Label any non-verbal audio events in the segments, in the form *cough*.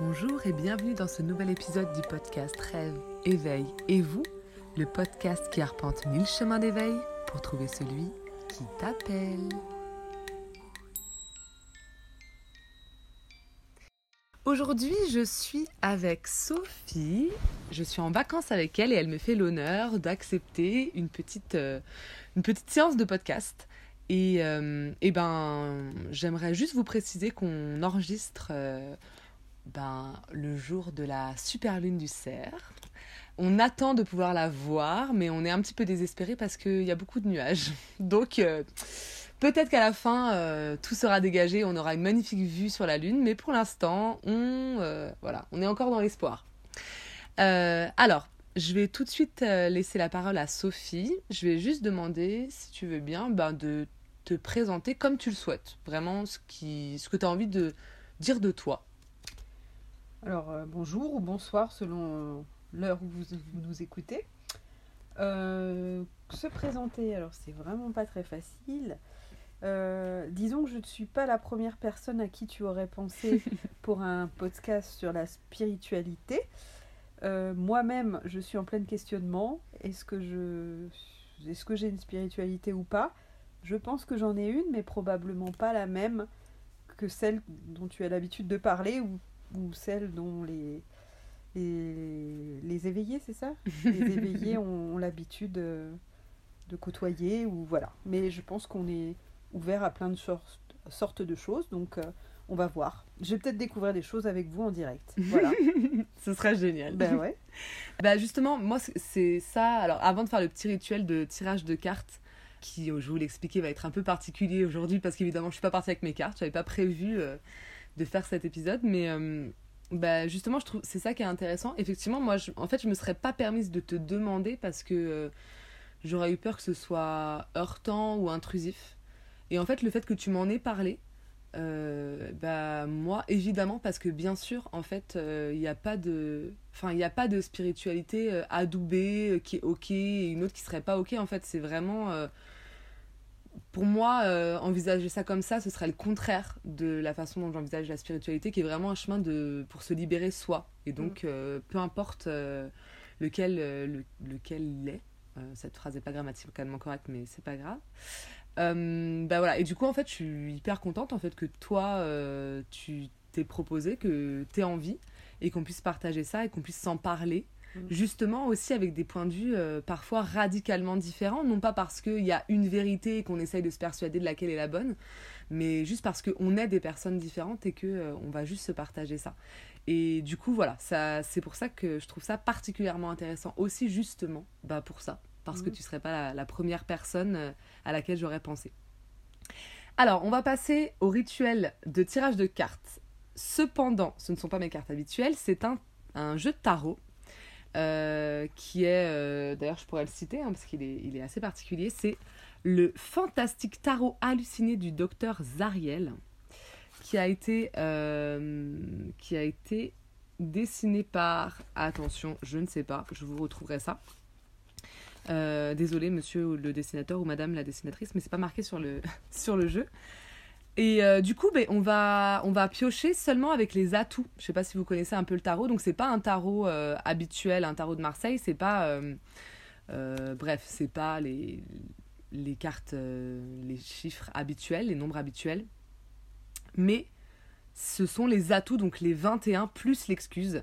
Bonjour et bienvenue dans ce nouvel épisode du podcast Rêve, Éveil et vous, le podcast qui arpente mille chemins d'éveil pour trouver celui qui t'appelle. Aujourd'hui, je suis avec Sophie. Je suis en vacances avec elle et elle me fait l'honneur d'accepter une petite, euh, séance de podcast. Et, euh, et ben, j'aimerais juste vous préciser qu'on enregistre euh, ben, le jour de la super lune du cerf. On attend de pouvoir la voir, mais on est un petit peu désespéré parce qu'il y a beaucoup de nuages. *laughs* Donc, euh, peut-être qu'à la fin, euh, tout sera dégagé, on aura une magnifique vue sur la lune, mais pour l'instant, on, euh, voilà, on est encore dans l'espoir. Alors, je vais tout de suite laisser la parole à Sophie. Je vais juste demander, si tu veux bien, ben, de te présenter comme tu le souhaites. Vraiment, ce, qui, ce que tu as envie de dire de toi. Alors, euh, bonjour ou bonsoir selon euh, l'heure où vous, vous nous écoutez. Euh, se présenter, alors c'est vraiment pas très facile. Euh, disons que je ne suis pas la première personne à qui tu aurais pensé *laughs* pour un podcast sur la spiritualité. Moi-même, je suis en plein questionnement. Est-ce que je, est-ce que j'ai une spiritualité ou pas? Je pense que j'en ai une, mais probablement pas la même que celle dont tu as l'habitude de parler ou ou celles dont les, les, les éveillés, c'est ça? *laughs* Les éveillés ont, ont l'habitude euh, de côtoyer, ou voilà. Mais je pense qu'on est ouvert à plein de sortes, sortes de choses, donc euh, on va voir. Je vais peut-être découvrir des choses avec vous en direct. Voilà. *laughs* Ce serait génial. ben ouais. *laughs* Bah justement, moi c'est- ça. Alors avant de faire le petit rituel de tirage de cartes, qui je vous l'expliquer va être un peu particulier aujourd'hui parce qu'évidemment je suis pas partie avec mes cartes, j'avais pas prévu euh, de faire cet épisode, mais euh, bah justement je trouve c'est ça qui est intéressant. Effectivement, moi en fait je me serais pas permise de te demander parce que euh, j'aurais eu peur que ce soit heurtant ou intrusif. Et en fait le fait que tu m'en aies parlé. euh, bah moi évidemment parce que bien sûr en fait il n'y a pas de enfin il n'y a pas de spiritualité euh, adoubée euh, qui est ok et une autre qui serait pas ok en fait c'est vraiment euh, pour moi euh, envisager ça comme ça ce serait le contraire de la façon dont j'envisage la spiritualité qui est vraiment un chemin de pour se libérer soi. Et donc euh, peu importe euh, lequel le- lequel il est cette phrase n'est pas grammaticalement correcte mais c'est pas grave. Bah voilà. Et du coup en fait je suis hyper contente en fait que toi tu t'es proposé que t'aies envie et qu'on puisse partager ça et qu'on puisse s'en parler Mhm. justement aussi avec des points de vue euh, parfois radicalement différents. Non pas parce qu'il y a une vérité et qu'on essaye de se persuader de laquelle est la bonne mais juste parce qu'on est des personnes différentes et que euh, on va juste se partager ça. Et du coup voilà ça c'est pour ça que je trouve ça particulièrement intéressant aussi justement bah pour ça. Parce que Mhm. tu serais pas la, la première personne euh, à laquelle j'aurais pensé. Alors on va passer au rituel de tirage de cartes. Cependant ce ne sont pas mes cartes habituelles c'est un, un jeu de tarot euh, qui est, euh, d'ailleurs je pourrais le citer hein, parce qu'il est, il est assez particulier, c'est le fantastique tarot halluciné du docteur Zariel, qui a été, euh, qui a été dessiné par, attention, je ne sais pas, je vous retrouverai ça. Désolé monsieur le dessinateur ou madame la dessinatrice, mais c'est pas marqué sur le, *laughs* sur le jeu. Et euh, du coup, ben, on, va, on va piocher seulement avec les atouts. Je sais pas si vous connaissez un peu le tarot. Donc, c'est pas un tarot euh, habituel, un tarot de Marseille. C'est pas. euh, euh, bref, c'est pas les, les cartes, les chiffres habituels, les nombres habituels. Mais ce sont les atouts, donc les 21 plus l'excuse.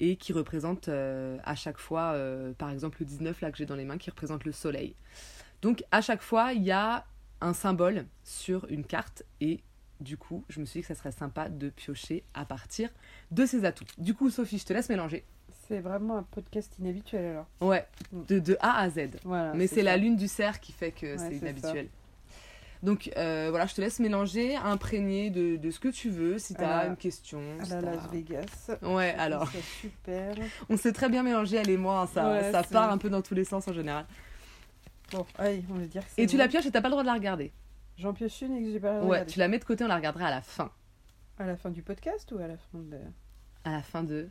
Et qui représentent à chaque fois, par exemple, le 19 là que j'ai dans les mains, qui représente le soleil. Donc, à chaque fois, il y a un symbole sur une carte et du coup, je me suis dit que ça serait sympa de piocher à partir de ces atouts. Du coup, Sophie, je te laisse mélanger. C'est vraiment un podcast inhabituel alors. Ouais, Mm. de, de A à Z. Voilà. Mais c'est la lune du cerf qui fait que Ouais, c'est inhabituel. Donc euh, voilà, je te laisse mélanger, imprégner de, de ce que tu veux. Si tu as une question. À si la Las Vegas. Ouais, alors, C'est super. on s'est très bien mélangé, elle et moi. hein, ça Ouais, ça part un peu dans tous les sens en général. Bon, allez, on va dire que Et tu la pioches et t'as pas le droit de la regarder. J'en pioche une et que j'ai pas Ouais, regardé. tu la mets de côté, on la regardera à la fin. À la fin du podcast ou à la fin de... À la fin de.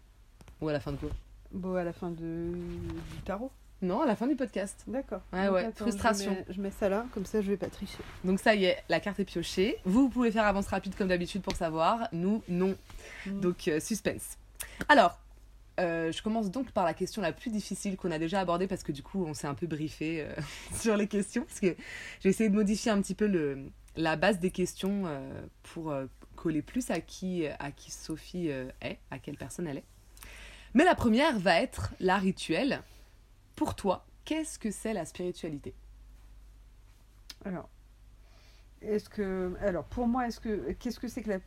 Ou à la fin de quoi? Bon, à la fin de... du tarot. Non, à la fin du podcast. D'accord. Ouais, Donc, ouais, attends, frustration. Je mets, je mets ça là, comme ça je vais pas tricher. Donc ça y est, la carte est piochée. Vous, vous pouvez faire avance rapide comme d'habitude pour savoir. Nous, non. Mm. Donc euh, suspense. Alors, euh, je commence donc par la question la plus difficile qu'on a déjà abordée parce que du coup, on s'est un peu briefé euh, *laughs* sur les questions parce que j'ai essayé de modifier un petit peu le, la base des questions euh, pour coller plus à qui, à qui Sophie est, à quelle personne elle est. Mais la première va être la rituelle. Pour toi, qu'est-ce que c'est la spiritualité? Alors, est-ce que, alors pour moi, est-ce que, qu'est-ce que c'est que la,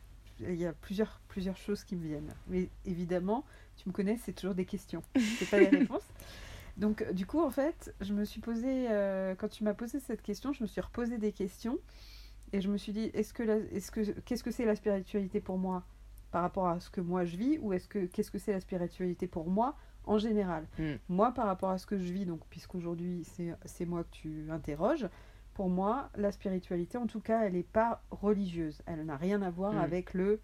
il y a plusieurs, plusieurs choses qui me viennent. Mais évidemment, tu me connais, c'est toujours des questions, c'est pas des *laughs* réponses. Donc, du coup, en fait, je me suis posé, euh, quand tu m'as posé cette question, je me suis reposé des questions et je me suis dit, est-ce que, la- est-ce que, qu'est-ce que c'est la spiritualité pour moi par rapport à ce que moi je vis, ou est-ce que, qu'est-ce que c'est la spiritualité pour moi en général? Mm. Moi, par rapport à ce que je vis, donc puisqu'aujourd'hui c'est, c'est moi que tu interroges, pour moi, la spiritualité, en tout cas, elle n'est pas religieuse. Elle n'a rien à voir Mm. avec le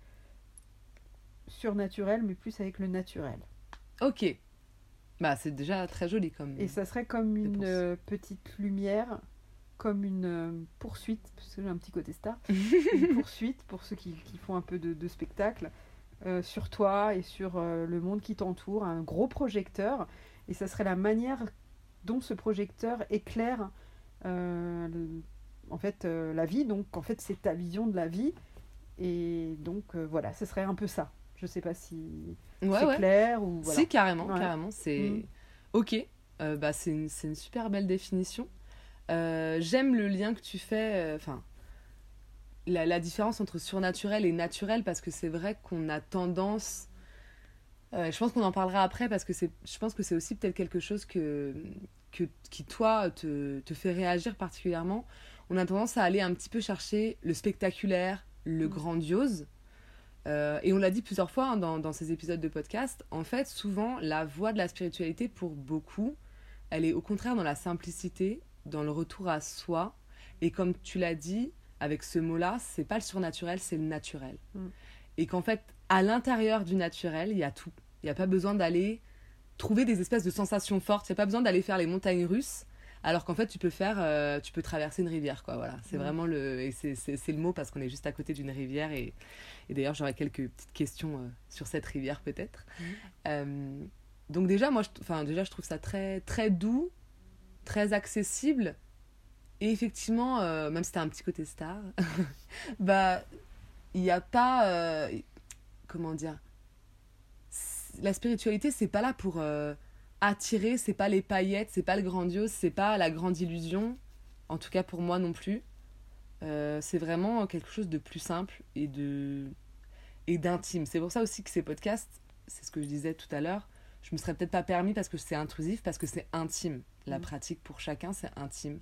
surnaturel, mais plus avec le naturel. Ok. Bah, c'est déjà très joli comme. Et ça serait comme une euh, petite lumière, comme une euh, poursuite, parce que j'ai un petit côté star, *laughs* une poursuite pour ceux qui, qui font un peu de, de spectacle euh, sur toi et sur le monde qui t'entoure, un gros projecteur. Et ça serait la manière dont ce projecteur éclaire euh, en fait euh, la vie. Donc en fait c'est ta vision de la vie. Et donc euh, voilà, ce serait un peu ça. Je sais pas si Ouais, c'est ouais. clair ou voilà. Si, carrément, Ouais. carrément. C'est. Mm. Ok. Bah, c'est une, c'est une super belle définition. J'aime le lien que tu fais. Enfin. la, la différence entre surnaturel et naturel, parce que c'est vrai qu'on a tendance. euh, je pense qu'on en parlera après, parce que c'est, je pense que c'est aussi peut-être quelque chose que, que, qui, toi, te, te fait réagir particulièrement. On a tendance à aller un petit peu chercher le spectaculaire, le Mm. grandiose. Euh, et on l'a dit plusieurs fois hein, dans, dans ces épisodes de podcast, en fait, souvent, la voie de la spiritualité, pour beaucoup, elle est au contraire dans la simplicité, dans le retour à soi. Et comme tu l'as dit, avec ce mot-là, c'est pas le surnaturel, c'est le naturel. Mm. Et qu'en fait, à l'intérieur du naturel, il y a tout. Il n'y a pas besoin d'aller trouver des espèces de sensations fortes. Il n'y a pas besoin d'aller faire les montagnes russes. Alors qu'en fait, tu peux faire, euh, tu peux traverser une rivière, quoi. Voilà, c'est Mm. vraiment le, et c'est, c'est, c'est le mot parce qu'on est juste à côté d'une rivière et, et d'ailleurs, j'aurais quelques petites questions euh, sur cette rivière peut-être. Mhm. Euh, donc déjà, moi, je, enfin déjà, je trouve ça très, très doux, très accessible. Et effectivement, même si t'as un petit côté star, *laughs* bah, il n'y a pas, comment dire, la spiritualité, c'est pas là pour euh, attirer, c'est pas les paillettes, c'est pas le grandiose, c'est pas la grande illusion. En tout cas pour moi non plus. Euh, c'est vraiment quelque chose de plus simple et de et d'intime. C'est pour ça aussi que ces podcasts, c'est ce que je disais tout à l'heure, je me serais peut-être pas permis parce que c'est intrusif, parce que c'est intime. La Mm. pratique pour chacun, c'est intime.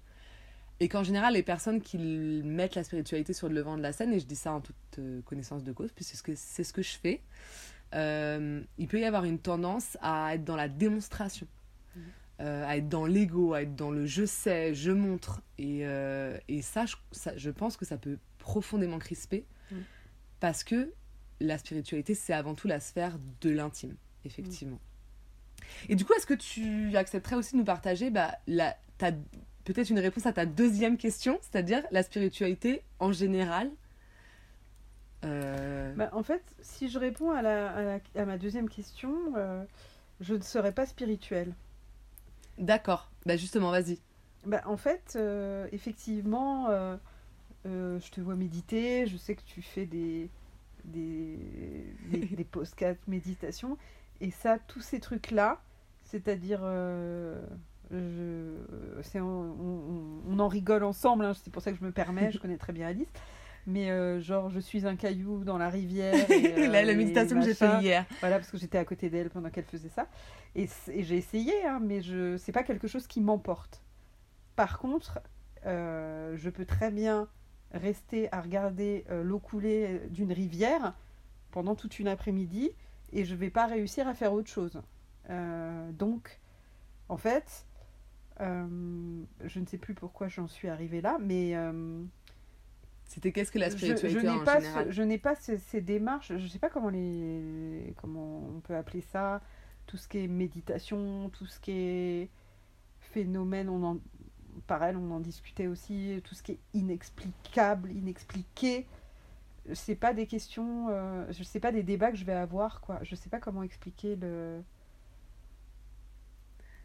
Et qu'en général, les personnes qui mettent la spiritualité sur le devant de la scène, et je dis ça en toute euh, connaissance de cause, puisque c'est ce que, c'est ce que je fais, euh, il peut y avoir une tendance à être dans la démonstration, Mhm. euh, à être dans l'ego, à être dans le je sais, je montre. Et, euh, et ça, je, ça, je pense que ça peut profondément crisper, Mhm. parce que la spiritualité, c'est avant tout la sphère de l'intime, effectivement. Et du coup, est-ce que tu accepterais aussi de nous partager bah, peut-être une réponse à ta deuxième question, c'est-à-dire la spiritualité en général Euh, Bah, en fait, si je réponds à, la, à, la- à ma deuxième question, euh, je ne serais pas spirituelle. D'accord, bah justement, vas-y. Bah, en fait, euh, effectivement, je te vois méditer, je sais que tu fais des, des, des, *laughs* des podcasts méditation, et ça, tous ces trucs-là, c'est-à-dire, je, c'est- on, on- on en rigole ensemble, hein, c'est pour ça que je me permets, je connais très bien Alice, mais euh, genre, je suis un caillou dans la rivière. *laughs* et, euh, la, la méditation que j'ai machin. fait hier. Voilà, parce que j'étais à côté d'elle pendant qu'elle faisait ça. Et, et j'ai essayé, hein, mais je c'est pas quelque chose qui m'emporte. Par contre, euh, je peux très bien rester à regarder l'eau couler d'une rivière pendant toute une après-midi et je vais pas réussir à faire autre chose. Donc, en fait, je ne sais plus pourquoi j'en suis arrivée là, mais C'était qu'est-ce que la spiritualité je en pas, général? ce- je n'ai pas ces, ces démarches, je ne sais pas comment, les, comment on peut appeler ça, tout ce qui est méditation, tout ce qui est phénomènes, on en, pareil, on en discutait aussi, tout ce qui est inexplicable, inexpliqué. C'est pas des questions, euh, je sais pas des débats que je vais avoir, quoi. Je sais pas comment expliquer le.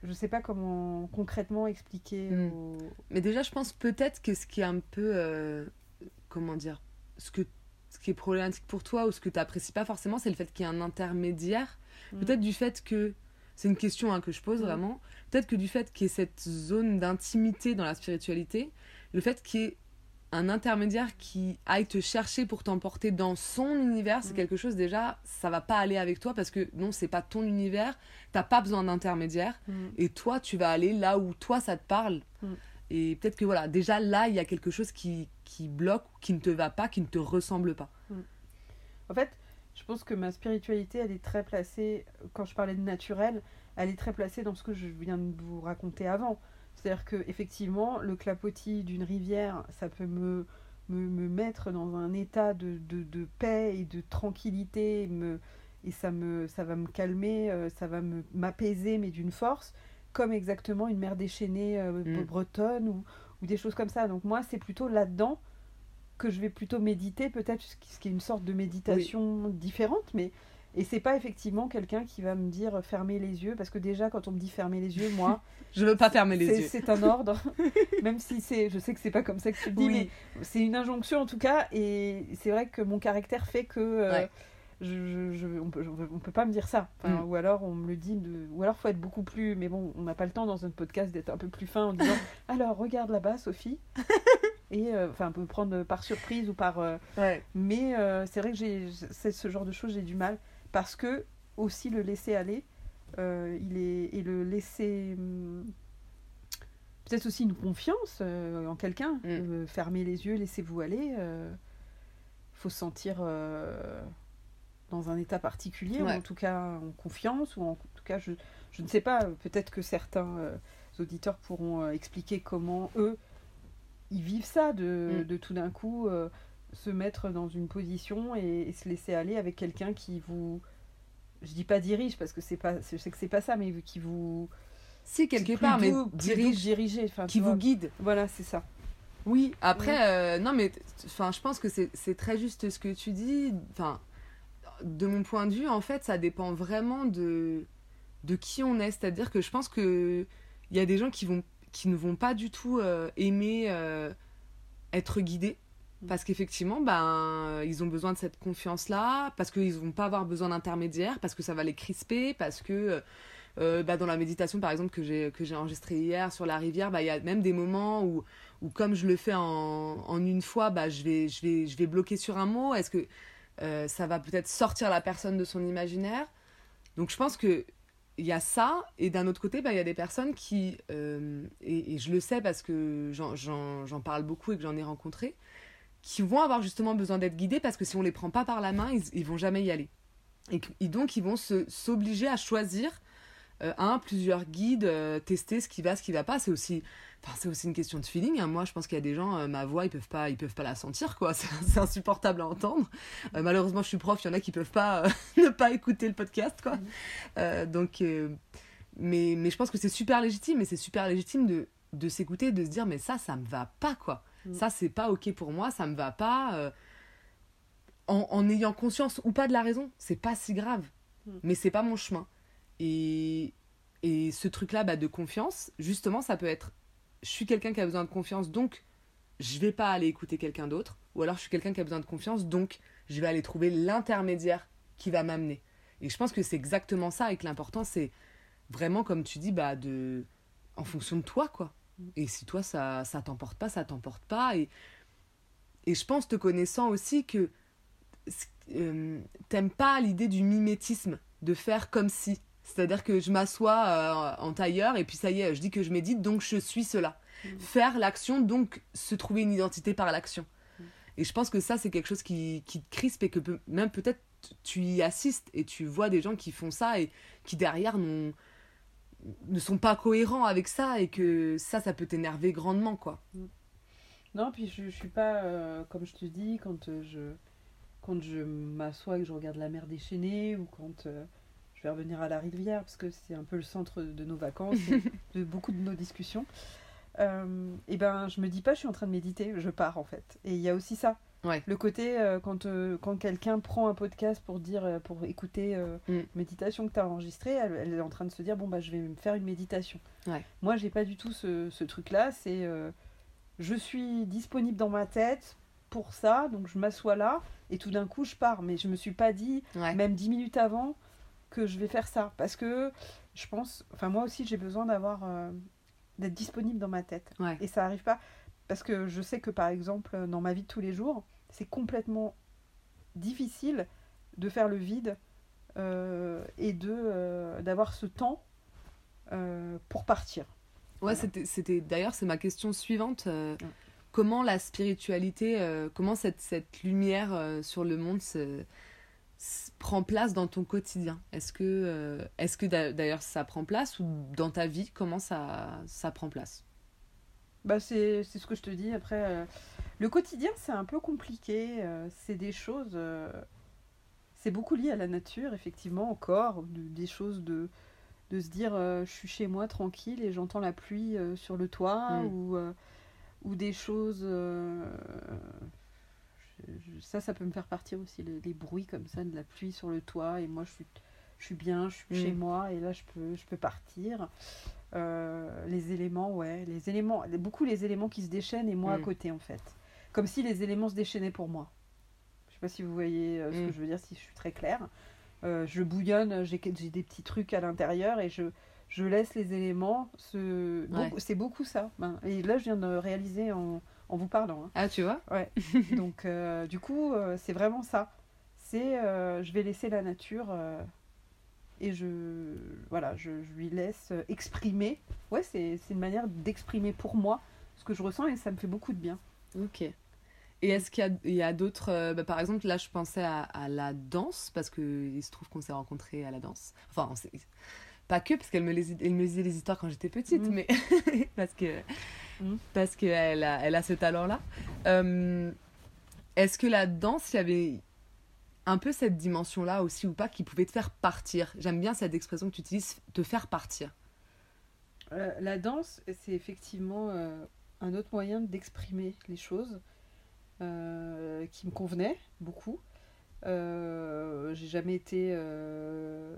Je sais pas comment concrètement expliquer. Mm. au- Mais déjà, je pense peut-être que ce qui est un peu. euh, comment dire ce, que, ce qui est problématique pour toi ou ce que tu n'apprécies pas forcément, c'est le fait qu'il y ait un intermédiaire. Mm. Peut-être du fait que. C'est une question hein, que je pose Mm. vraiment. Peut-être que du fait qu'il y ait cette zone d'intimité dans la spiritualité, le fait qu'il y ait un intermédiaire qui aille te chercher pour t'emporter dans son univers, c'est Mm. quelque chose déjà, ça va pas aller avec toi parce que non, c'est pas ton univers, t'as pas besoin d'intermédiaire et toi tu vas aller là où toi ça te parle. Et peut-être que voilà déjà là il y a quelque chose qui, qui bloque qui ne te va pas qui ne te ressemble pas. En fait, je pense que ma spiritualité, elle est très placée, quand je parlais de naturel, elle est très placée dans ce que je viens de vous raconter avant. C'est-à-dire que effectivement, le clapotis d'une rivière, ça peut me, me, me mettre dans un état de, de, de paix et de tranquillité, et, me, et ça, me, ça va me calmer, euh, ça va m'apaiser, mais d'une force, comme exactement une mer déchaînée euh, Mm. bretonne ou, ou des choses comme ça. Donc moi, c'est plutôt là-dedans que je vais plutôt méditer, peut-être ce qui est une sorte de méditation différente, mais et c'est pas effectivement quelqu'un qui va me dire euh, fermer les yeux, parce que déjà quand on me dit fermer les yeux, moi, *laughs* je veux pas fermer les yeux c'est un ordre, *laughs* même si c'est, je sais que c'est pas comme ça que tu le dis, Oui. mais c'est une injonction en tout cas, et c'est vrai que mon caractère fait que euh, Ouais. Je, je- je- on, peut, on peut pas me dire ça, Enfin, Mm. ou alors on me le dit, de, ou alors faut être beaucoup plus, mais bon, on n'a pas le temps dans un podcast d'être un peu plus fin en disant *laughs* alors regarde là-bas Sophie, *laughs* et euh, enfin on peut prendre par surprise ou par euh, ouais mais euh, c'est vrai que j'ai ce genre de choses j'ai du mal parce que aussi le laisser aller il est et le laisser hum, peut-être aussi une confiance en quelqu'un Mm. Fermez les yeux laissez-vous aller faut se sentir euh, dans un état particulier Ouais. ou en tout cas en confiance ou en tout cas je, je ne sais pas euh, peut-être que certains euh, auditeurs pourront euh, expliquer comment eux ils vivent ça de, Mm. de tout d'un coup euh, se mettre dans une position et, et se laisser aller avec quelqu'un qui vous je dis pas dirige parce que c'est pas je sais que c'est pas ça mais qui vous si quelque part mais dirige diriger enfin qui vous guide. Voilà c'est ça. Oui après non mais enfin je pense que c'est c'est très juste ce que tu dis. Enfin de mon point de vue en fait ça dépend vraiment de de qui on est. C'est à dire que je pense que il y a des gens qui vont qui ne vont pas du tout euh, aimer euh, être guidés. Mm. parce qu'effectivement ben ils ont besoin de cette confiance là parce qu'ils vont pas avoir besoin d'intermédiaire parce que ça va les crisper parce que euh, bah, dans la méditation par exemple que j'ai que j'ai enregistré hier sur la rivière bah, il y a même des moments où où comme je le fais en, en une fois bah je vais je vais je vais bloquer sur un mot. Est-ce que euh, ça va peut-être sortir la personne de son imaginaire. Donc je pense que il y a ça. Et d'un autre côté bah, il y a des personnes qui euh, et, je le sais parce que j'en- parle beaucoup et que j'en ai rencontré qui vont avoir justement besoin d'être guidés parce que si on les prend pas par la main ils, ils vont jamais y aller. Et, et donc ils vont s'obliger à choisir euh, un plusieurs guides euh, tester ce qui va ce qui va pas c'est aussi c'est aussi une question de feeling hein. moi je pense qu'il y a des gens euh, ma voix ils peuvent pas ils peuvent pas la sentir quoi *laughs* c'est insupportable à entendre malheureusement je suis prof il y en a qui peuvent pas *laughs* ne pas écouter le podcast quoi. Euh, donc mais mais je pense que c'est super légitime et c'est super légitime de de s'écouter de se dire mais ça ça me va pas quoi Mhm. ça c'est pas ok pour moi ça me va pas en, en ayant conscience ou pas de la raison c'est pas si grave Mhm. mais c'est pas mon chemin et et ce truc là bah, de confiance justement ça peut être je suis quelqu'un qui a besoin de confiance donc je vais pas aller écouter quelqu'un d'autre. Ou alors je suis quelqu'un qui a besoin de confiance donc je vais aller trouver l'intermédiaire qui va m'amener. Et je pense que c'est exactement ça et que l'important c'est vraiment comme tu dis bah de en fonction de toi quoi. Et si toi ça ça t'emporte pas ça t'emporte pas. Et et je pense te connaissant aussi que euh, t'aimes pas l'idée du mimétisme de faire comme si c'est-à-dire que je m'assois euh, en tailleur et puis ça y est je dis que je médite donc je suis cela Mhm. faire l'action donc se trouver une identité par l'action Mhm. et je pense que ça c'est quelque chose qui, qui te crispe et que peut- même peut-être tu y assistes et tu vois des gens qui font ça et qui derrière n'ont ne sont pas cohérents avec ça et que ça ça peut t'énerver grandement quoi Non, puis je, je suis pas, euh, comme je te dis, quand euh, je, quand je m'assois et que je regarde la mer déchaînée, ou quand euh, je vais revenir à la rivière parce que c'est un peu le centre de nos vacances, et *laughs* de beaucoup de nos discussions. Euh, et ben, je me dis pas, je suis en train de méditer, je pars en fait. Et il y a aussi ça. Ouais. Le côté euh, quand, euh, quand quelqu'un prend un podcast pour dire euh, pour écouter Mm. une méditation que tu as enregistrée, elle, elle est en train de se dire bon bah je vais me faire une méditation. Ouais. Moi j'ai pas du tout ce, ce truc là, c'est je suis disponible dans ma tête pour ça, donc je m'assois là et tout d'un coup je pars. Mais je me suis pas dit Ouais. même dix minutes avant que je vais faire ça parce que je pense, enfin moi aussi j'ai besoin d'avoir euh, d'être disponible dans ma tête. Ouais. Et ça arrive pas parce que je sais que par exemple dans ma vie de tous les jours, c'est complètement difficile de faire le vide euh, et de euh, d'avoir ce temps pour partir. Ouais, Voilà. c'était, c'était d'ailleurs c'est ma question suivante. Ouais. Comment la spiritualité, comment cette, cette lumière sur le monde se prend place dans ton quotidien Est-ce que, euh, est-ce que d'a- d'ailleurs ça prend place ou dans ta vie comment ça, ça prend place? Bah c'est c'est ce que je te dis. Après, euh, le quotidien, c'est un peu compliqué. euh, c'est des choses. c'est beaucoup lié à la nature, effectivement, encore. de- des choses de, de se dire je suis chez moi tranquille et j'entends la pluie sur le toit Mm. ou, ou des choses. Je- ça, ça peut me faire partir aussi, les, les bruits comme ça de la pluie sur le toit. Et moi, je suis, je suis bien, je suis Mm. chez moi et là, je peux, je peux partir. Euh, les éléments, ouais, les éléments, beaucoup les éléments qui se déchaînent et moi à Mm. côté en fait. Comme si les éléments se déchaînaient pour moi. Je sais pas si vous voyez euh, ce Mm. que je veux dire, si je suis très claire. Euh, je bouillonne, j'ai des petits trucs à l'intérieur et je, je laisse les éléments se. Ouais. C'est beaucoup ça. Ben, Et là, je viens de réaliser en, en vous parlant. hein. Ah, tu vois? Ouais. *laughs* Donc, euh, du coup, euh, c'est vraiment ça. C'est, euh, je vais laisser la nature et je, voilà, je, je lui laisse exprimer. Ouais, c'est, c'est une manière d'exprimer pour moi ce que je ressens et ça me fait beaucoup de bien. Ok. Et est-ce qu'il y a, il y a d'autres. euh, bah, par exemple, là, je pensais à, à la danse, parce qu'il se trouve qu'on s'est rencontrés à la danse. Enfin, on pas que, parce qu'elle me, les, elle me lisait les histoires quand j'étais petite, Mhm. mais *laughs* parce que Mhm. parce qu'elle a, elle a ce talent-là. Euh, est-ce que la danse, il y avait un peu cette dimension-là aussi ou pas qui pouvait te faire partir? J'aime bien cette expression que tu utilises, te faire partir. Euh, la danse, c'est effectivement euh, un autre moyen d'exprimer les choses qui me convenait beaucoup. Euh, j'ai jamais été, euh,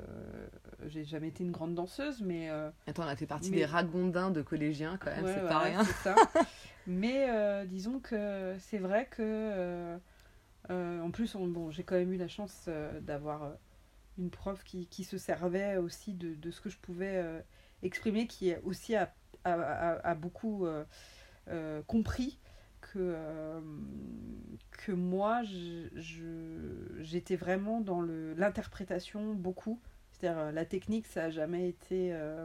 j'ai jamais été une grande danseuse, mais euh, Attends, on a fait partie Mais- des ragondins de collégiens quand même, Ouais, c'est pas rien. ça. *laughs* Mais disons que c'est vrai que, en plus, on- bon, j'ai quand même eu la chance d'avoir une prof qui, qui se servait aussi de, de ce que je pouvais exprimer, qui aussi a, a- a- a beaucoup compris que, euh, que moi, j'étais vraiment dans l'interprétation beaucoup. C'est-à-dire, euh, la technique, ça n'a jamais été euh,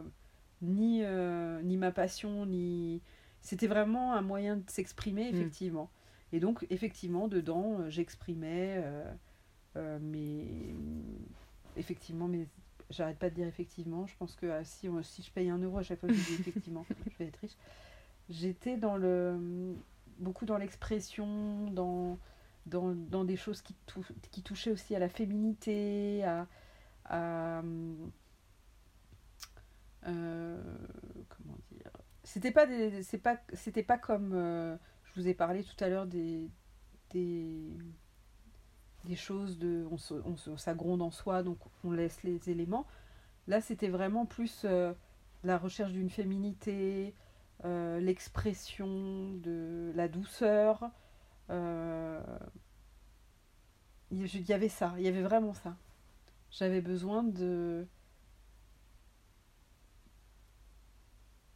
ni, euh, ni ma passion, ni. C'était vraiment un moyen de s'exprimer, Mm. effectivement. Et donc, effectivement, dedans, j'exprimais mes. Effectivement, mais j'arrête pas de dire effectivement. Je pense que ah, si, on- si je paye un euro à chaque fois que je dis effectivement, *laughs* je vais être riche. J'étais dans le. Beaucoup dans l'expression, dans. Dans, dans des choses qui, tou- qui touchaient aussi à la féminité, à, euh, comment dire c'était pas c'est pas pas comme euh, je vous ai parlé tout à l'heure des des des choses de on se, on se- ça gronde en soi donc on laisse les éléments là c'était vraiment plus euh, la recherche d'une féminité euh, l'expression de la douceur euh, il y- il y avait ça il y avait vraiment ça. J'avais besoin de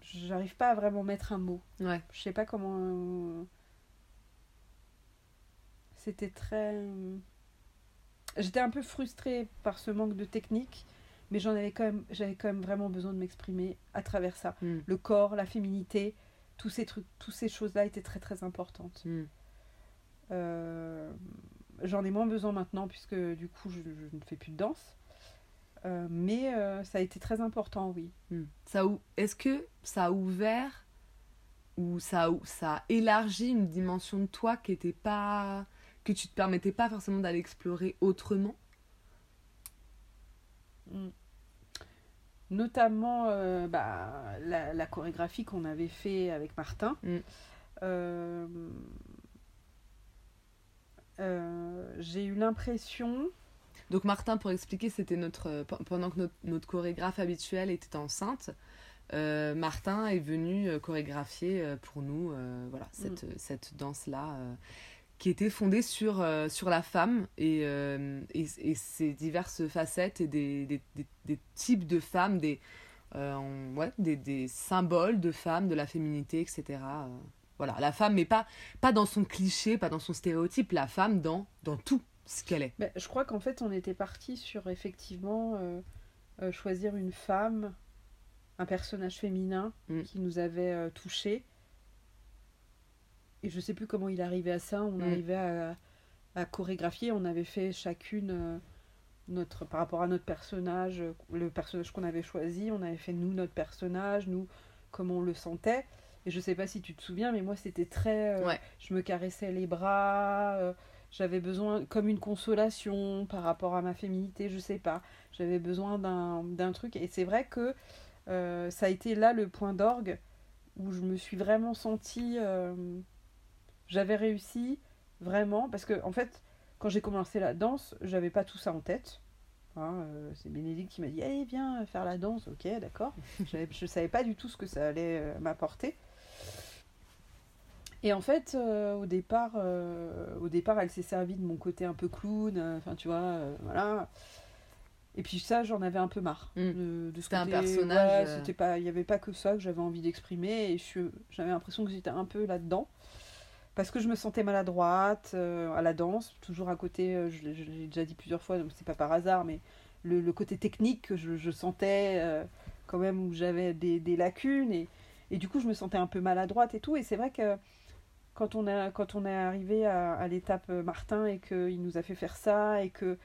j'arrive pas à vraiment mettre un mot. Ouais. je sais pas comment euh, c'était très j'étais un peu frustrée par ce manque de technique mais j'en avais quand même j'avais quand même vraiment besoin de m'exprimer à travers ça Mm. le corps la féminité tous ces trucs toutes ces choses là étaient très très importantes Mm. euh, j'en ai moins besoin maintenant puisque du coup je, je ne fais plus de danse. Euh, mais euh, ça a été très important, oui. Hmm. Ça Est-ce que ça a ouvert ou ça ça a élargi une dimension de toi qui était pas que tu te permettais pas forcément d'aller explorer autrement? Mm. Notamment euh, bah, la, la chorégraphie qu'on avait fait avec Martin. Mm. Euh, euh, j'ai eu l'impression Donc Martin, pour expliquer, c'était notre pe- pendant que notre, notre chorégraphe habituelle était enceinte. Martin est venu chorégraphier pour nous voilà cette, cette danse là qui était fondée sur, euh, sur la femme et, euh, et, et ses diverses facettes et des, des, des, des types de femmes des, euh, ouais, des, des symboles de femmes de la féminité etc voilà la femme mais pas, pas dans son cliché pas dans son stéréotype la femme dans, dans tout ce qu'elle est je crois qu'en fait, on était parti sur effectivement choisir une femme, un personnage féminin Mm. qui nous avait touchés. Et je sais plus comment il arrivait à ça. On Mm. arrivait à, à chorégraphier. On avait fait chacune euh, notre par rapport à notre personnage, euh, le personnage qu'on avait choisi. On avait fait nous notre personnage, nous comment on le sentait. Et je sais pas si tu te souviens, mais moi c'était très. euh, Ouais. Je me caressais les bras. euh, j'avais besoin, comme une consolation par rapport à ma féminité, je sais pas. J'avais besoin d'un d'un truc. Et c'est vrai que euh, ça a été là le point d'orgue où je me suis vraiment sentie. J'avais réussi vraiment. Parce que, en fait, quand j'ai commencé la danse, j'avais pas tout ça en tête. Hein, euh, c'est Bénédicte qui m'a dit Allez, viens faire la danse. Ok, d'accord. *laughs* Je savais pas du tout ce que ça allait euh, m'apporter. Et en fait, euh, au, départ, au départ, elle s'est servie de mon côté un peu clown, enfin tu vois, voilà. Et puis ça, j'en avais un peu marre. Mm. de, de ce C'était un côté- personnage, ouais, c'était pas, il n'y avait pas que ça que j'avais envie d'exprimer, et je- j'avais l'impression que j'étais un peu là-dedans. Parce que je me sentais maladroite euh, à la danse, toujours à côté, euh, je, l'ai- je l'ai déjà dit plusieurs fois, donc c'est pas par hasard, mais le, le côté technique que je, je sentais euh, quand même où j'avais des, des lacunes, et, et du coup je me sentais un peu maladroite et tout, et c'est vrai que quand on, a, quand on est arrivé à, à l'étape Martin et qu'il nous a fait faire ça et que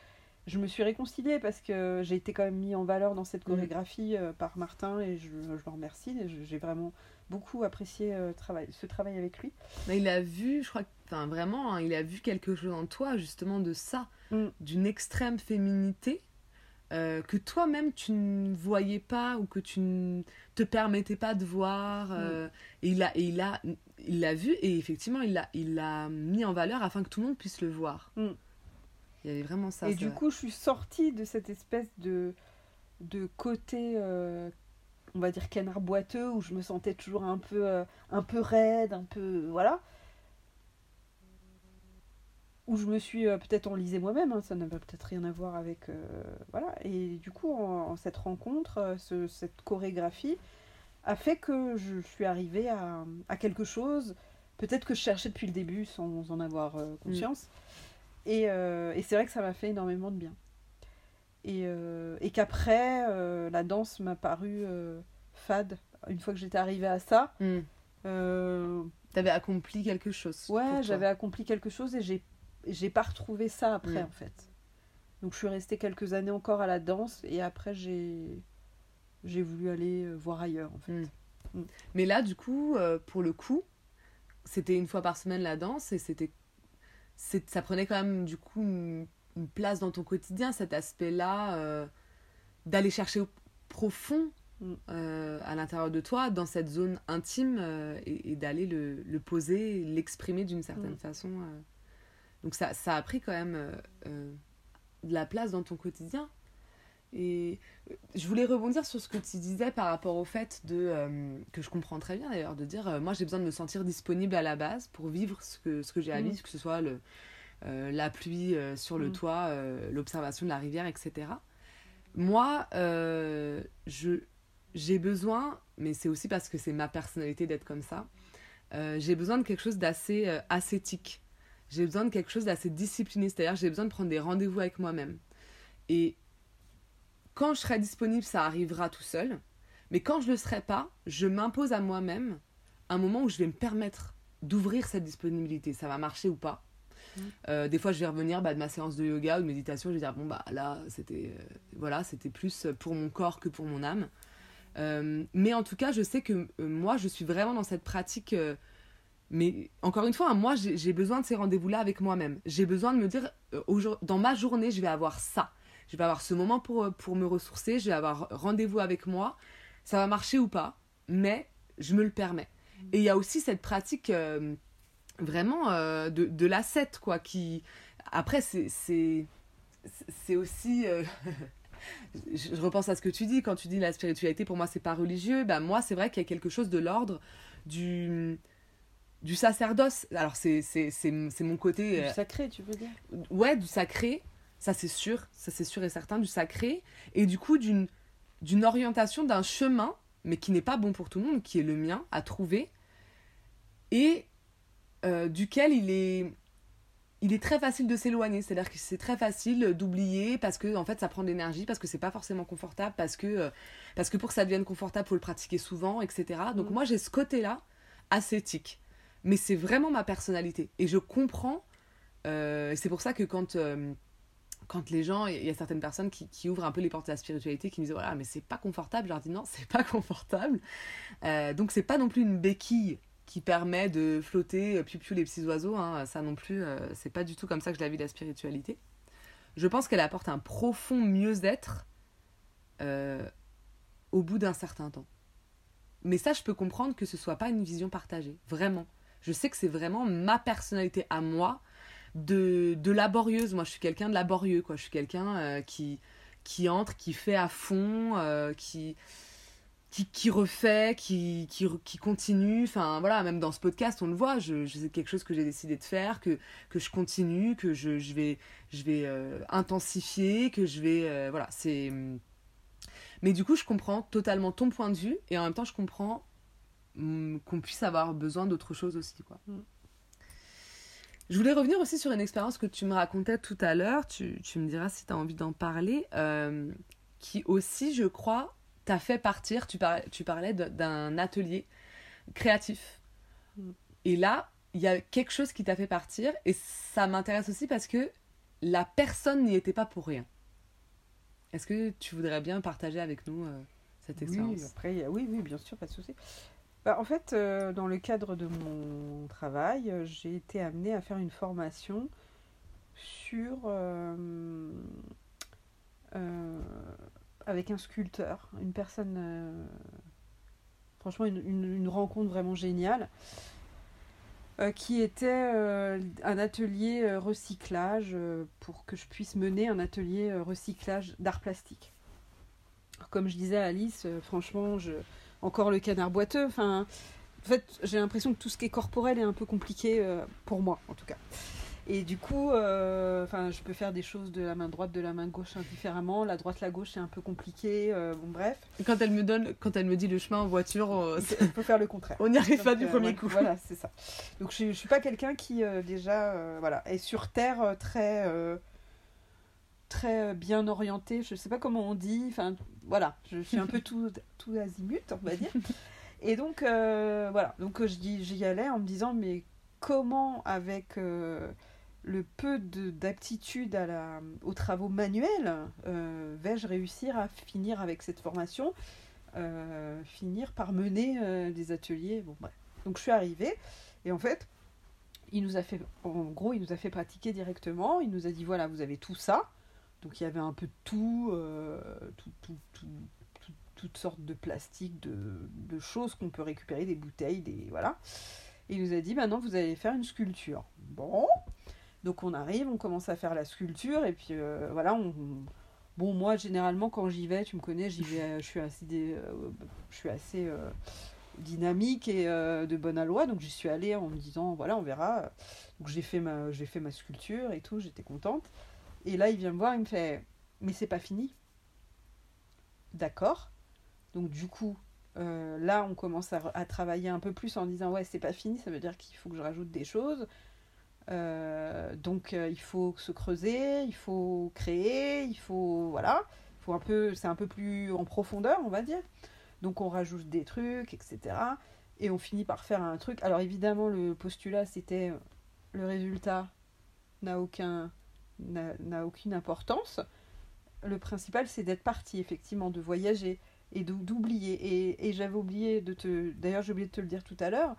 je me suis réconciliée parce que j'ai été quand même mis en valeur dans cette Mhm. chorégraphie par Martin et je, je le remercie. J'ai vraiment beaucoup apprécié euh, travail, ce travail avec lui. Mais il a vu, je crois, enfin vraiment, hein, il a vu quelque chose en toi justement de ça, Mm. d'une extrême féminité euh, que toi-même tu ne voyais pas ou que tu ne te permettais pas de voir. euh, et il a, et il a, il l'a vu et effectivement il l'a, il l'a mis en valeur afin que tout le monde puisse le voir. Mm. Il y avait vraiment ça. et du vrai. coup, je suis sortie de cette espèce de, de côté, on va dire, canard boiteux où je me sentais toujours un peu, euh, un peu raide, un peu. Voilà. Où je me suis euh, peut-être enlisée moi-même, hein, ça n'avait peut-être rien à voir avec. euh, voilà. Et du coup, en, en cette rencontre, ce- cette chorégraphie a fait que je suis arrivée à, à quelque chose, peut-être que je cherchais depuis le début sans en avoir euh, conscience. Et, et c'est vrai que ça m'a fait énormément de bien. Et, euh, et qu'après, euh, la danse m'a paru euh, fade. Une fois que j'étais arrivée à ça, Mm. euh, T'avais accompli quelque chose. ouais, j'avais accompli quelque chose et j'ai j'ai pas retrouvé ça après Mm. en fait. Donc je suis restée quelques années encore à la danse et après j'ai j'ai voulu aller voir ailleurs en fait. Mm. Mais là, du coup, pour le coup, c'était une fois par semaine la danse et c'était, ça prenait quand même du coup une, une place dans ton quotidien, cet aspect-là euh, d'aller chercher au profond Mm. euh, à l'intérieur de toi, dans cette zone intime euh, et, et d'aller le, le poser, l'exprimer d'une certaine Mm. façon. Donc ça, ça a pris quand même de la place dans ton quotidien. Et je voulais rebondir sur ce que tu disais par rapport au fait de, euh, que je comprends très bien d'ailleurs, de dire euh, moi j'ai besoin de me sentir disponible à la base pour vivre ce que, ce que j'ai à Mm. vivre, que ce soit le, la pluie euh, sur le Mm. toit, euh, l'observation de la rivière, etc. Moi, euh, je, j'ai besoin, mais c'est aussi parce que c'est ma personnalité d'être comme ça, euh, j'ai besoin de quelque chose d'assez euh, ascétique. J'ai besoin de quelque chose d'assez discipliné, c'est-à-dire j'ai besoin de prendre des rendez-vous avec moi-même. Et quand je serai disponible, ça arrivera tout seul. Mais quand je ne le serai pas, je m'impose à moi-même un moment où je vais me permettre d'ouvrir cette disponibilité. Ça va marcher ou pas? Euh, des fois, je vais revenir bah, de ma séance de yoga ou de méditation. Je vais dire bon bah là, c'était euh, voilà, c'était plus pour mon corps que pour mon âme. Euh, mais en tout cas, je sais que moi, je suis vraiment dans cette pratique. mais encore une fois, hein, moi, j'ai besoin de ces rendez-vous-là avec moi-même. J'ai besoin de me dire, dans ma journée, je vais avoir ça. je vais avoir ce moment pour, pour me ressourcer, je vais avoir rendez-vous avec moi. Ça va marcher ou pas, mais je me le permets. Et il y a aussi cette pratique vraiment euh, de, de l'asset, quoi, qui... Après, c'est c'est aussi... euh, *laughs* je repense à ce que tu dis, quand tu dis la spiritualité, pour moi, c'est pas religieux. Ben, moi, c'est vrai qu'il y a quelque chose de l'ordre du, du sacerdoce. Alors, c'est mon côté... Du euh, sacré, tu veux dire? ouais, du sacré, ça c'est sûr, ça c'est sûr et certain, du sacré, et du coup d'une d'une orientation, d'un chemin, mais qui n'est pas bon pour tout le monde, qui est le mien, à trouver, et euh, duquel il est, il est très facile de s'éloigner, c'est-à-dire que c'est très facile d'oublier parce que en fait ça prend de l'énergie, parce que c'est pas forcément confortable, parce que, euh, parce que pour que ça devienne confortable, faut le pratiquer souvent, etc. Donc Mm. moi j'ai ce côté-là ascétique, mais c'est vraiment ma personnalité, et je comprends euh, c'est pour ça que quand, quand les gens, il y a certaines personnes qui, qui ouvrent un peu les portes de la spiritualité, qui me disent voilà, mais c'est pas confortable, je leur dis non, c'est pas *laughs* confortable. Euh, donc c'est pas non plus une béquille qui permet de flotter, euh, piou piou les petits oiseaux, hein, ça non plus, euh, c'est pas du tout comme ça que je la vis la spiritualité. Je pense qu'elle apporte un profond mieux-être euh, au bout d'un certain temps. Mais ça, je peux comprendre que ce soit pas une vision partagée, vraiment. Je sais que c'est vraiment ma personnalité à moi de, de laborieuse. Moi, je suis quelqu'un de laborieux, quoi. Je suis quelqu'un qui, qui entre, qui fait à fond, qui, qui, qui refait, qui, qui, qui continue. Enfin, voilà, même dans ce podcast, on le voit. Je, je- c'est quelque chose que j'ai décidé de faire, que, que je continue, que je, je vais, je vais euh, intensifier, que je vais. euh, voilà, c'est. Mais du coup, je comprends totalement ton point de vue et en même temps, je comprends hum, qu'on puisse avoir besoin d'autre chose aussi, quoi. Mm. Je voulais revenir aussi sur une expérience que tu me racontais tout à l'heure, tu, tu me diras si tu as envie d'en parler, euh, qui aussi, je crois, t'a fait partir, tu, par- tu parlais d'un atelier créatif. Et là, il y a quelque chose qui t'a fait partir, et ça m'intéresse aussi parce que la personne n'y était pas pour rien. Est-ce que tu voudrais bien partager avec nous euh, cette expérience? Oui, après, oui, oui, bien sûr, pas de souci. Bah, en fait, euh, dans le cadre de mon travail, euh, j'ai été amenée à faire une formation sur euh, avec un sculpteur, une personne, euh, franchement, une, rencontre vraiment géniale, euh, qui était euh, un atelier recyclage pour que je puisse mener un atelier recyclage d'art plastique. Comme je disais à Alice, franchement, encore le canard boiteux. Enfin, en fait, j'ai l'impression que tout ce qui est corporel est un peu compliqué pour moi, en tout cas. Et du coup, euh, enfin, je peux faire des choses de la main droite, de la main gauche indifféremment. La droite, la gauche, c'est un peu compliqué. euh, bon, bref, Quand elle me donne, quand elle me dit le chemin en voiture, euh, on peut faire le contraire. *laughs* on n'y arrive pas du premier coup. Voilà, c'est ça. Donc je, je suis pas quelqu'un qui déjà voilà est sur terre très très bien orienté. Je sais pas comment on dit. Enfin voilà, je, suis un peu tout *laughs* tout azimut, on va dire. Et donc euh, voilà, donc j'y allais en me disant mais comment avec euh, le peu de- d'aptitude aux travaux manuels euh, vais-je réussir à finir avec cette formation euh, finir par mener euh, des ateliers? Donc je suis arrivée et en fait, il nous a fait, en gros, il nous a fait pratiquer directement. Il nous a dit voilà, vous avez tout ça. Donc il y avait un peu de tout, tout, tout- tout- tout- toutes sortes de plastique, de, de choses qu'on peut récupérer, des bouteilles, des voilà. Et il nous a dit maintenant vous allez faire une sculpture. Bon, donc on arrive, on commence à faire la sculpture et puis euh, voilà, on, Bon, moi, généralement, quand j'y vais, tu me connais, euh, je suis assez, euh, dynamique et de bonne aloi, donc j'y suis allée en me disant, voilà, on verra. Donc j'ai fait ma, sculpture et tout, j'étais contente. Et là, il vient me voir, il me fait, mais c'est pas fini. D'accord. Donc du coup, là, on commence à, à travailler un peu plus en disant, ouais, c'est pas fini, ça veut dire qu'il faut que je rajoute des choses. Euh, donc euh, il faut se creuser, il faut créer, il faut voilà, il faut un peu, c'est un peu plus en profondeur, on va dire. Donc on rajoute des trucs, etc. Et on finit par faire un truc. Alors évidemment le postulat c'était euh, le résultat n'a aucun n'a aucune importance. Le principal c'est d'être parti effectivement, de voyager et d'oublier. Et, et j'avais oublié de te, d'ailleurs j'ai oublié de te le dire tout à l'heure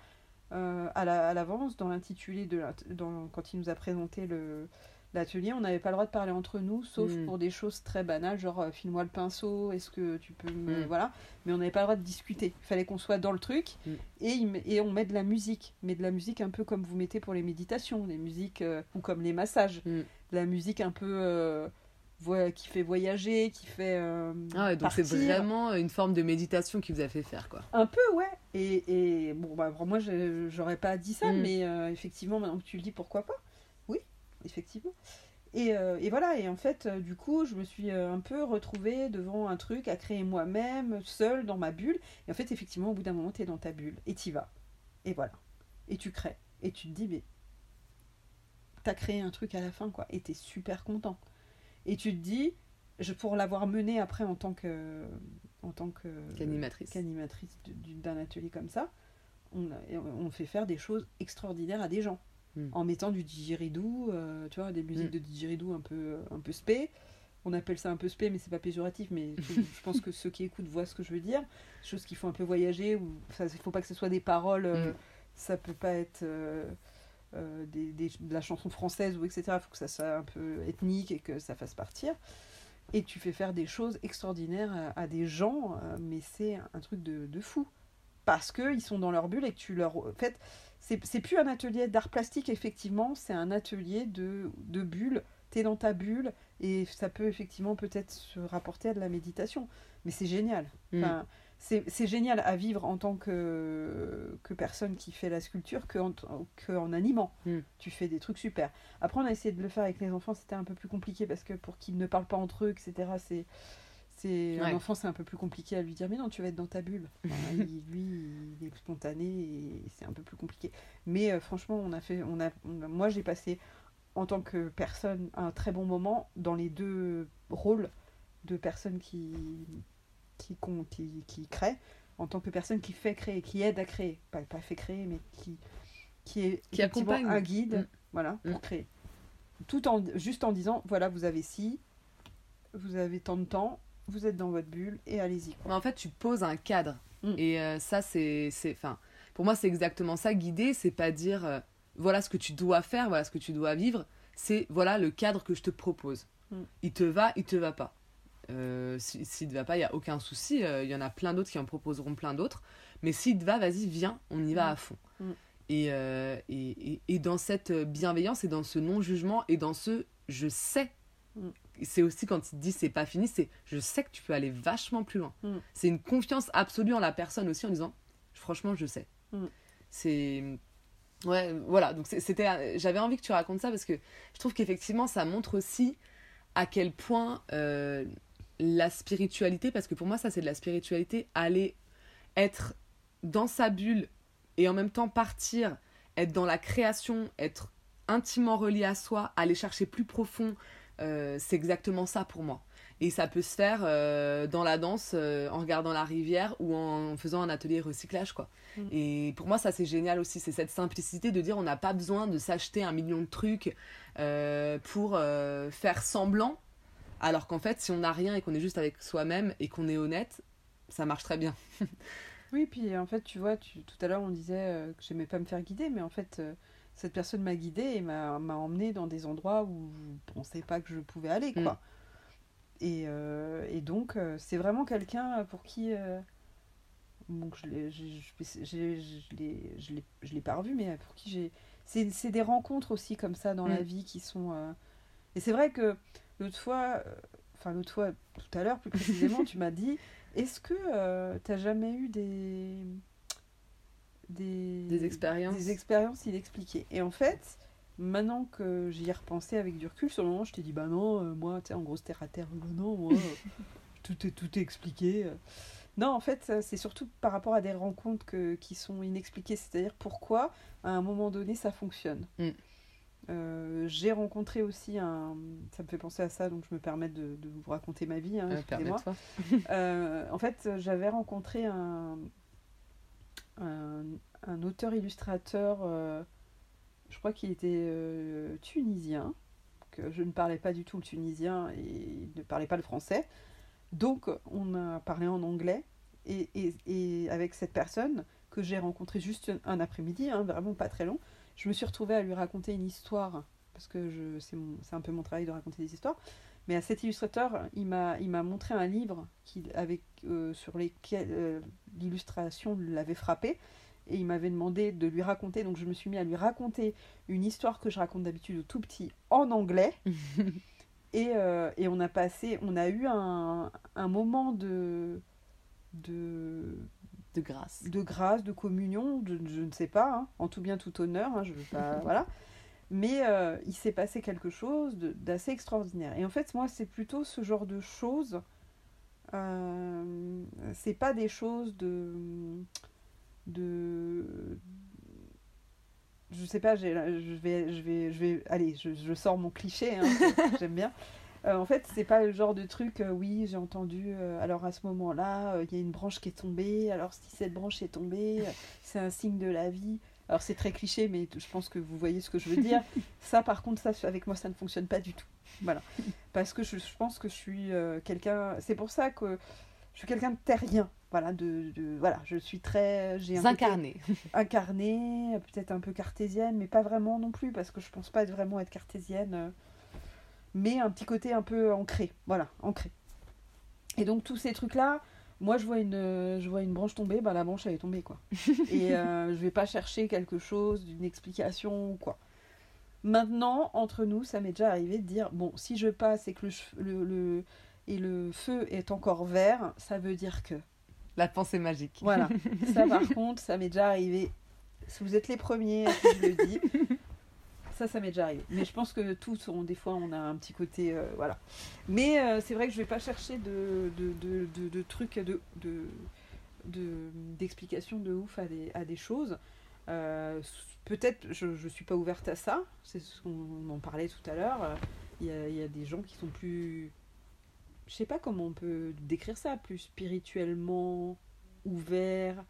euh, à la- à l'avance dans l'intitulé de dans, quand il nous a présenté le, l'atelier, on n'avait pas le droit de parler entre nous, sauf Mm. pour des choses très banales, genre euh, file-moi le pinceau, est-ce que tu peux me. Mm. Voilà. Mais on n'avait pas le droit de discuter. Il fallait qu'on soit dans le truc Mm. et, il et on met de la musique. Mais de la musique un peu comme vous mettez pour les méditations, des musiques euh, ou comme les massages. De la musique un peu. euh, qui fait voyager, qui fait. euh, Ah ouais, donc c'est vraiment une forme de méditation qui vous a fait faire, quoi. Un peu, ouais. Et, et bon, bah, moi, j'aurais pas dit ça, Mm. mais euh, effectivement, maintenant que tu le dis, pourquoi pas? Oui, effectivement. Et, euh, et voilà, et en fait, du coup, je me suis un peu retrouvée devant un truc à créer moi-même, seule, dans ma bulle. Et en fait, effectivement, au bout d'un moment, tu es dans ta bulle, et t'y vas. Et voilà. Et tu crées. Et tu te dis, mais t'as créé un truc à la fin, quoi. Et t'es super content. Et tu te dis, je, pour l'avoir mené après en tant que. En tant que Qu'animatrice. d'un atelier comme ça, on, fait faire des choses extraordinaires à des gens. Mm. En mettant du didgeridoo, euh, tu vois, des musiques Mm. de didgeridoo un peu, un peu spé. On appelle ça un peu spé, mais c'est pas péjoratif, mais je, *laughs* pense que ceux qui écoutent voient ce que je veux dire. Choses qui font un peu voyager, ou il faut pas que ce soit des paroles, euh, Mm. ça peut pas être euh, euh, des, des- de la chanson française ou etc. Il faut que ça soit un peu ethnique et que ça fasse partir. Et tu fais faire des choses extraordinaires à, à des gens, euh, mais c'est un truc de, de fou. Parce qu'ils sont dans leur bulle et que tu leur. En fait, c'est plus un atelier d'art plastique, effectivement, c'est un atelier de, de bulle. T'es dans ta bulle et ça peut effectivement peut-être se rapporter à de la méditation. Mais c'est génial. Mm. Enfin, c'est génial à vivre en tant que, que personne qui fait la sculpture que en, que en animant. Mm. Tu fais des trucs super. Après, on a essayé de le faire avec les enfants, c'était un peu plus compliqué parce que pour qu'ils ne parlent pas entre eux, etc., c'est. Un enfant, c'est un peu plus compliqué à lui dire mais non, tu vas être dans ta bulle. *laughs* Enfin, lui, il est spontané et c'est un peu plus compliqué. Mais euh, franchement, on a fait, on a, on a- moi j'ai passé en tant que personne un très bon moment dans les deux rôles de personnes qui qui, qui, qui créent, en tant que personne qui fait créer, qui aide à créer, pas, pas fait créer, mais qui, qui est Qui accompagne. un guide, Mm. voilà, pour Mm. créer. Tout en juste en disant voilà, vous avez ci, vous avez tant de temps, vous êtes dans votre bulle et allez-y. en fait, tu poses un cadre. Mm. Et euh, ça, c'est. c'est- Enfin, pour moi, c'est exactement ça. Guider, c'est pas dire euh, voilà ce que tu dois faire, voilà ce que tu dois vivre. C'est voilà le cadre que je te propose. Il te va, il te va pas. Euh, si- S'il te va pas, il y a aucun souci. euh, Il y en a plein d'autres qui en proposeront plein d'autres. Mais s'il te va, vas-y, viens, on y va Mm. à fond. Mm. Et, euh, et, et, et dans cette bienveillance et dans ce non-jugement et dans ce je sais Mm. c'est aussi quand il te dit c'est pas fini, c'est je sais que tu peux aller vachement plus loin. Mm. C'est une confiance absolue en la personne aussi en disant franchement je sais. C'est ouais voilà donc c'était j'avais envie que tu racontes ça parce que je trouve qu'effectivement ça montre aussi à quel point euh, la spiritualité parce que pour moi ça c'est de la spiritualité aller être dans sa bulle et en même temps partir être dans la création être intimement relié à soi aller chercher plus profond euh, c'est exactement ça pour moi. Et ça peut se faire euh, dans la danse, euh, en regardant la rivière ou en faisant un atelier recyclage, quoi. Mm. Et pour moi, ça c'est génial aussi, c'est cette simplicité de dire on n'a pas besoin de s'acheter un million de trucs pour faire semblant, alors qu'en fait, si on n'a rien et qu'on est juste avec soi-même et qu'on est honnête, ça marche très bien. *laughs* Oui, puis en fait, tu vois, tu, tout à l'heure on disait euh, que j'aimais pas me faire guider, mais en fait, euh, cette personne m'a guidée et m'a emmenée dans des endroits où je pensais pas que je pouvais aller, quoi. Mm. Et, euh, et donc, c'est vraiment quelqu'un pour qui. euh, bon, je l'ai- je l'ai- pas revu, mais pour qui j'ai. C'est des rencontres aussi comme ça dans la Mm. vie qui sont. euh, Et c'est vrai que l'autre fois, euh, enfin l'autre fois, tout à l'heure plus précisément, tu m'as dit *laughs* est-ce que tu t'as jamais eu des. Des, Des expériences. des expériences inexpliquées? Et en fait, maintenant que j'y ai repensé avec du recul, sur le moment, je t'ai dit, bah non, euh, moi, tu sais, en gros, terre à terre, non, moi, euh, *laughs* tout, est, tout est expliqué. euh. Non, en fait, c'est surtout par rapport à des rencontres que, qui sont inexpliquées, c'est-à-dire pourquoi, à un moment donné, ça fonctionne. Mm. Euh, j'ai rencontré aussi un. Ça me fait penser à ça, donc je me permets de, de vous raconter ma vie. Hein, Euh. *laughs* Euh, en fait, j'avais rencontré un, un, un auteur-illustrateur, euh, je crois qu'il était tunisien, que je ne parlais pas du tout le tunisien et il ne parlait pas le français. Donc, on a parlé en anglais. Et, et- et avec cette personne que j'ai rencontrée juste un après-midi, hein, vraiment pas très long, je me suis retrouvée à lui raconter une histoire parce que je, c'est, mon- c'est un peu mon travail de raconter des histoires. Mais à cet illustrateur, il m'a, il m'a montré un livre qui, avec, euh, sur lesquels euh, l'illustration l'avait frappé. Et il m'avait demandé de lui raconter. Donc je me suis mis à lui raconter une histoire que je raconte d'habitude au tout petit en anglais. *laughs* et, euh, et on a passé, on a eu un, un moment de, de, De grâce. de grâce, de communion, de- je ne sais pas, hein, en tout bien tout honneur, hein, je veux pas, *laughs* voilà. Mais euh, il s'est passé quelque chose d'assez extraordinaire. Et en fait, moi, c'est plutôt ce genre de choses. Euh, c'est pas des choses de, de, je sais pas, je vais, je vais, je vais, allez, je, je sors mon cliché, hein, *laughs* j'aime bien. Euh, en fait, c'est pas le genre de truc, euh, oui, j'ai entendu, euh, alors à ce moment-là, il y a une branche qui est tombée, alors si cette branche est tombée, c'est un signe de la vie. Alors c'est très cliché, mais je pense que vous voyez ce que je veux dire. *laughs* ça, par contre, ça, avec moi, ça ne fonctionne pas du tout. Voilà. Parce que je, je pense que je suis quelqu'un, c'est pour ça que je suis quelqu'un de terrien. Voilà, de, de- voilà, je suis très, j'ai un côté- Incarné. *laughs* incarnée, peut-être un peu cartésienne, mais pas vraiment non plus, parce que je pense pas être vraiment être cartésienne, mais un petit côté un peu ancré, voilà, ancré. Et donc tous ces trucs-là, moi je vois une, euh, je vois une branche tomber, bah la branche elle est tombée quoi. *laughs* Et euh, je vais pas chercher quelque chose, une explication ou quoi. Maintenant, entre nous, ça m'est déjà arrivé de dire, bon, si je passe et que le, le, le- et le feu est encore vert, ça veut dire que... La pensée magique. Voilà. *laughs* Ça, par contre, ça m'est déjà arrivé. Si vous êtes les premiers je le dis, *laughs* ça, ça m'est déjà arrivé. Mais je pense que tous, on, des fois, on a un petit côté. euh, voilà. Mais euh, c'est vrai que je vais pas chercher de, de, de, de- de trucs, de, de, de- d'explications de ouf à des, à des choses. Euh, Peut-être, je ne suis pas ouverte à ça. C'est ce qu'on en parlait tout à l'heure. Il y a, y a des gens qui sont plus. Je sais pas comment on peut décrire ça, plus spirituellement ouverts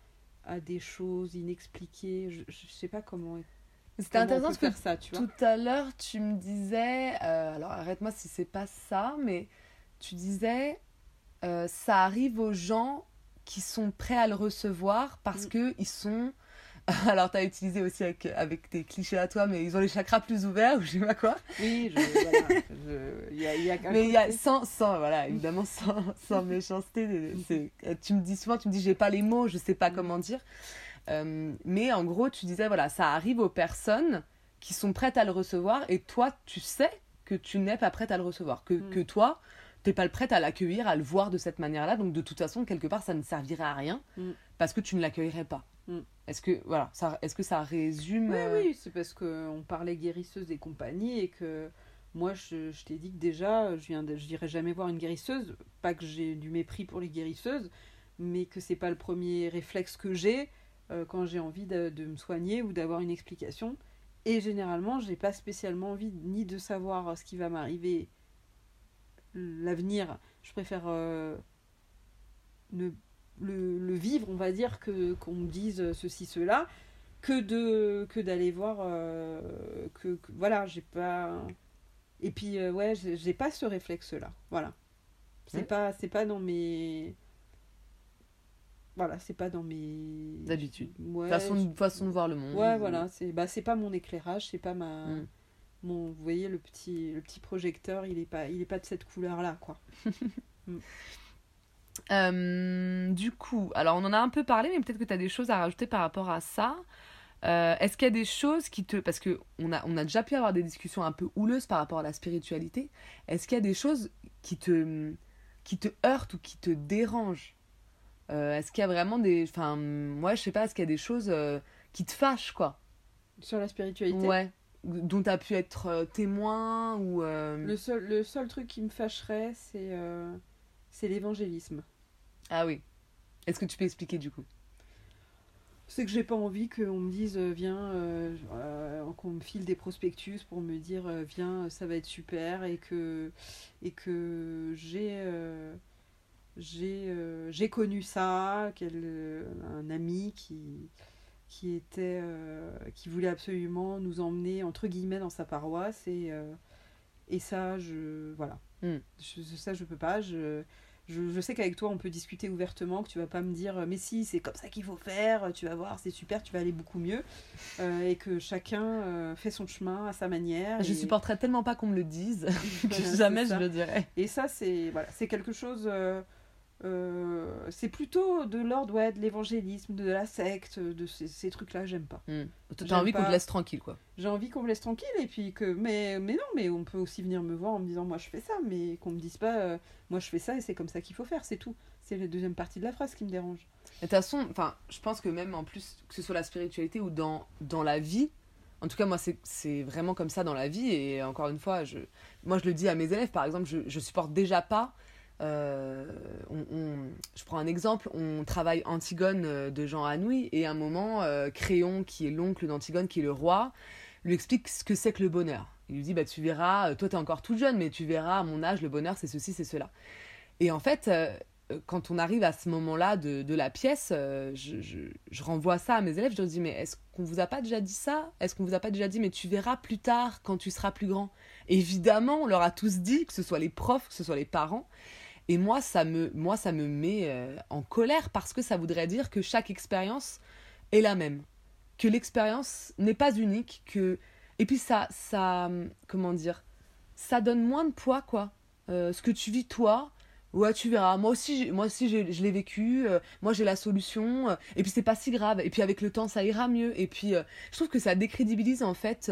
à des choses inexpliquées. Je, je sais pas comment. C'était intéressant parce que ça, tu vois. Tout à l'heure, tu me disais, euh, alors arrête-moi si c'est pas ça, mais tu disais, euh, ça arrive aux gens qui sont prêts à le recevoir parce Mm. que ils sont. *laughs* Alors, tu as utilisé aussi avec, avec tes clichés à toi, mais ils ont les chakras plus ouverts ou je sais pas quoi. Oui, je, voilà, je- il y a, y a Mais il y a sans, sans, voilà, évidemment, sans, sans méchanceté. *laughs* Tu me dis souvent, tu me dis, j'ai pas les mots, je sais pas Mm. comment dire. Euh, mais en gros, tu disais, voilà, ça arrive aux personnes qui sont prêtes à le recevoir et toi, tu sais que tu n'es pas prête à le recevoir. Que, Mm. que toi, t'es pas prête à l'accueillir, à le voir de cette manière-là. Donc, de toute façon, quelque part, ça ne servirait à rien Mm. parce que tu ne l'accueillerais pas. Mm. Est-ce que, voilà, ça, est-ce que ça résume Oui, euh, oui, c'est parce qu'on parlait guérisseuse et compagnie et que moi, je, je t'ai dit que déjà, je n'irai jamais voir une guérisseuse. Pas que j'ai du mépris pour les guérisseuses, mais que c'est pas le premier réflexe que j'ai euh, quand j'ai envie de, de me soigner ou d'avoir une explication. Et généralement, j'ai pas spécialement envie ni de savoir ce qui va m'arriver l'avenir. Je préfère euh, ne- le, le vivre, on va dire, que qu'on me dise ceci, cela que de que d'aller voir euh, que, que- voilà j'ai pas et puis ouais j'ai pas ce réflexe là voilà c'est Ouais. pas c'est pas dans mes voilà c'est pas dans mes D'habitude. ouais façon, je- de, façon de voir le monde ouais voilà c'est bah c'est pas mon éclairage c'est pas ma Mm. mon vous voyez le petit le petit projecteur il est pas il est pas de cette couleur là quoi *laughs* Euh, du coup, alors on en a un peu parlé, mais peut-être que tu as des choses à rajouter par rapport à ça. Euh, Est-ce qu'il y a des choses qui te... Parce qu'on a, on a déjà pu avoir des discussions un peu houleuses par rapport à la spiritualité. Est-ce qu'il y a des choses qui te, qui te heurtent ou qui te dérangent? Euh, Est-ce qu'il y a vraiment des... Enfin, moi, je sais pas, est-ce qu'il y a des choses euh, qui te fâchent, quoi? Sur la spiritualité Ouais. Dont tu as pu être euh, témoin ou... le seul le seul truc qui me fâcherait c'est c'est l'évangélisme Ah oui. Est-ce que tu peux expliquer du coup? C'est que j'ai pas envie qu'on me dise viens, qu'on me file des prospectus pour me dire viens, ça va être super et que et que j'ai j'ai euh, connu ça, euh, un ami qui qui était euh, qui voulait absolument nous emmener entre guillemets dans sa paroisse et euh, et ça je voilà Mm. Je- ça je peux pas je je, je sais qu'avec toi, on peut discuter ouvertement, que tu vas pas me dire, mais si, c'est comme ça qu'il faut faire, tu vas voir, c'est super, tu vas aller beaucoup mieux. Et que chacun fait son chemin à sa manière. Je et- supporterais tellement pas qu'on me le dise *laughs* que jamais je le dirais. Et ça, c'est voilà, c'est quelque chose. Euh, c'est plutôt de l'ordre ouais, de l'évangélisme, de la secte, de ces, ces trucs-là, j'aime pas. Hmm. T'as envie qu'on te laisse tranquille, quoi. J'ai envie qu'on me laisse tranquille et puis que. Mais, mais non, mais on peut aussi venir me voir en me disant moi je fais ça, mais qu'on me dise pas euh, moi je fais ça et c'est comme ça qu'il faut faire, c'est tout. C'est la deuxième partie de la phrase qui me dérange. De toute façon, enfin, je pense que même en plus, que ce soit la spiritualité ou dans, dans la vie, en tout cas, moi, c'est- c'est vraiment comme ça dans la vie. Et encore une fois, je, moi, je le dis à mes élèves, par exemple, je, je supporte déjà pas. Euh, on, je prends un exemple, on travaille Antigone euh, de Jean Anouilh, et à un moment, euh, Créon, qui est l'oncle d'Antigone, qui est le roi, lui explique ce que c'est que le bonheur. Il lui dit, bah, tu verras, toi, t'es encore toute jeune, mais tu verras, à mon âge, le bonheur, c'est ceci, c'est cela. Et en fait, quand on arrive à ce moment-là de, la pièce, je, je- je renvoie ça à mes élèves, je leur dis, mais est-ce qu'on vous a pas déjà dit ça? Est-ce qu'on vous a pas déjà dit, mais tu verras plus tard, quand tu seras plus grand? Évidemment, on leur a tous dit, que ce soit les profs, que ce soit les parents. Et moi, ça me, moi, ça me met euh, en colère parce que ça voudrait dire que chaque expérience est la même. Que l'expérience n'est pas unique. Que... Et puis ça, ça, comment dire, ça donne moins de poids, quoi. Euh, ce que tu vis, toi, Ouais, tu verras. Moi aussi, moi aussi je l'ai vécu. euh, moi, j'ai la solution. et puis, c'est pas si grave. Et puis, avec le temps, ça ira mieux. Et puis, je trouve que ça décrédibilise, en fait.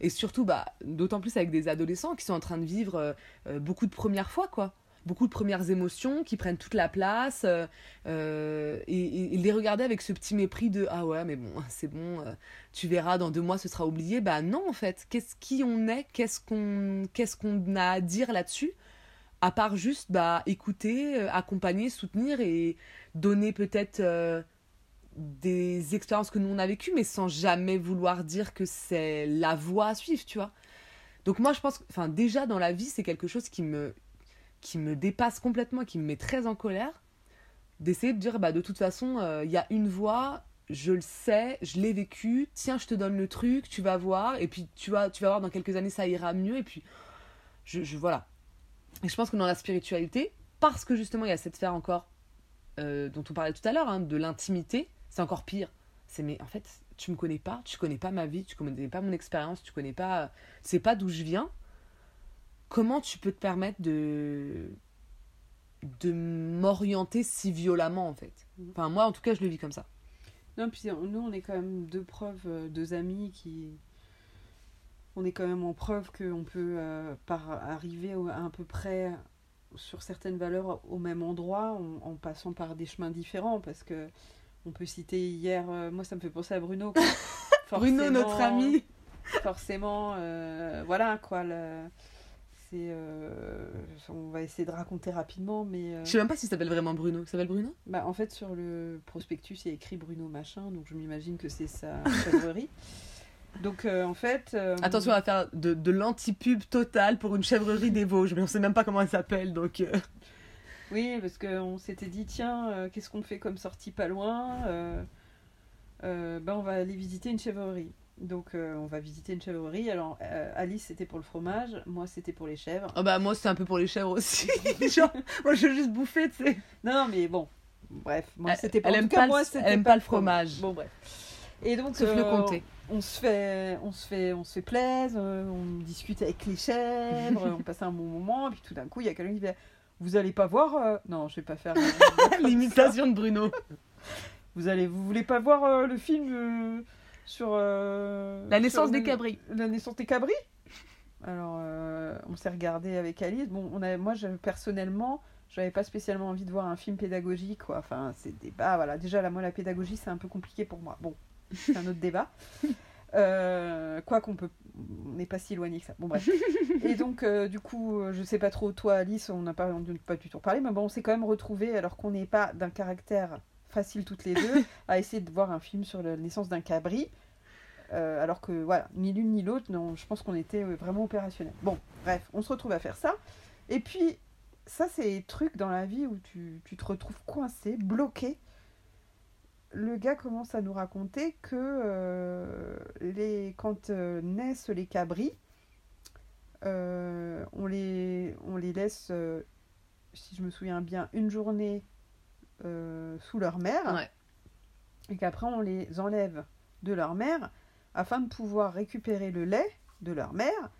et surtout, bah, d'autant plus avec des adolescents qui sont en train de vivre beaucoup de premières fois, quoi. Beaucoup de premières émotions qui prennent toute la place. euh, euh, et, les regarder avec ce petit mépris de Ah ouais, mais bon, *laughs* c'est bon. euh, tu verras, dans deux mois, ce sera oublié. Bah, non, en fait. Qu'est-ce qui on est? Qu'est-ce qu'on qu'est-ce qu'on a à dire là-dessus? À part juste bah, écouter, accompagner, soutenir et donner peut-être des expériences que nous on a vécues, mais sans jamais vouloir dire que c'est la voie à suivre, tu vois. Donc moi je pense, enfin déjà dans la vie c'est quelque chose qui me qui me dépasse complètement, qui me met très en colère, d'essayer de dire bah de toute façon euh, il y a une voie, je le sais, je l'ai vécu, tiens je te donne le truc, tu vas voir, et puis tu vas tu vas voir dans quelques années ça ira mieux, et puis je, je voilà. Et je pense que dans la spiritualité, parce que justement il y a cette sphère encore euh, dont on parlait tout à l'heure, hein, de l'intimité, c'est encore pire. C'est mais en fait, tu me connais pas, tu connais pas ma vie, tu connais pas mon expérience, tu connais pas, c'est pas d'où je viens. Comment tu peux te permettre de de m'orienter si violemment en fait? Enfin moi en tout cas je le vis comme ça. Non, puis euh, nous, on est quand même deux preuves, euh, deux amis qui. On est quand même en preuve qu'on peut euh, par arriver à, peu près sur certaines valeurs au même endroit en, en passant par des chemins différents parce que on peut citer hier euh, moi ça me fait penser à Bruno. *laughs* Bruno notre ami. forcément euh, voilà quoi le- c'est euh, on va essayer de raconter rapidement mais euh, Je sais même pas s'il s'appelle vraiment Bruno. Il s'appelle Bruno? bah, en fait, sur le prospectus, il y a écrit Bruno Machin, donc je m'imagine que c'est sa *laughs* chèvrerie. donc, euh, en fait. euh, Attention à faire de, de l'anti-pub totale pour une chèvrerie des Vosges, mais on sait même pas comment elle s'appelle donc. euh, Oui, parce qu'on s'était dit, tiens, qu'est-ce qu'on fait comme sortie pas loin? Bah, On va aller visiter une chèvrerie. Donc, euh, on va visiter une chèvrerie. Alors, euh, Alice, c'était pour le fromage, moi, c'était pour les chèvres. Oh bah moi c'est un peu pour les chèvres aussi. *laughs* Genre, moi je veux juste bouffer, tu sais. Non, non, mais bon, bref, moi, c'était pas elle aime cas, pas moi, c'était elle aime pas le fromage. Bon, bref. Et donc, Sauf le euh, comté. on se fait on se fait on se fait plaisir on discute avec les chèvres *laughs* on passe un bon moment et puis tout d'un coup il y a quelqu'un qui fait vous allez pas voir non je vais pas faire *laughs* L'imitation de Bruno. vous allez vous voulez pas voir le film sur euh, La naissance sur des cabris. la naissance des cabris? Alors euh, on s'est regardé avec Alice. Bon on a moi je, personnellement j'avais pas spécialement envie de voir un film pédagogique quoi. Enfin c'est débat voilà. Déjà là moi la pédagogie c'est un peu compliqué pour moi. Bon c'est un autre débat. *laughs* Euh, quoi qu'on peut on n'est pas si éloigné que ça. Bon bref. Et donc euh, du coup je sais pas trop toi Alice on n'a pas, on n'a pas du tout parlé mais bon on s'est quand même retrouvés alors qu'on n'est pas d'un caractère facile toutes les deux *laughs* à essayer de voir un film sur la naissance d'un cabri euh, alors que voilà, ni l'une ni l'autre, non, je pense qu'on était vraiment opérationnels. Bon, bref, on se retrouve à faire ça. Et puis, ça, c'est des trucs dans la vie où tu, tu te retrouves coincé, bloqué. Le gars commence à nous raconter que euh, les, quand euh, naissent les cabris, on, les, on les laisse si je me souviens bien, une journée euh, sous leur mère. Ouais. Et qu'après, on les enlève de leur mère afin de pouvoir récupérer le lait de leur mère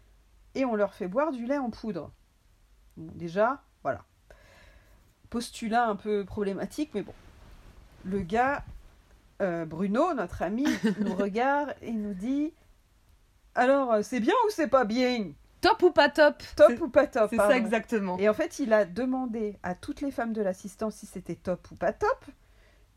et on leur fait boire du lait en poudre. Bon, déjà, voilà. Postulat un peu problématique, mais bon. Le gars, euh, Bruno, notre ami, *laughs* nous regarde et nous dit Alors, euh, c'est bien ou c'est pas bien? Top ou pas top Top ou pas top C'est ça exactement. Et en fait, il a demandé à toutes les femmes de l'assistance si c'était top ou pas top.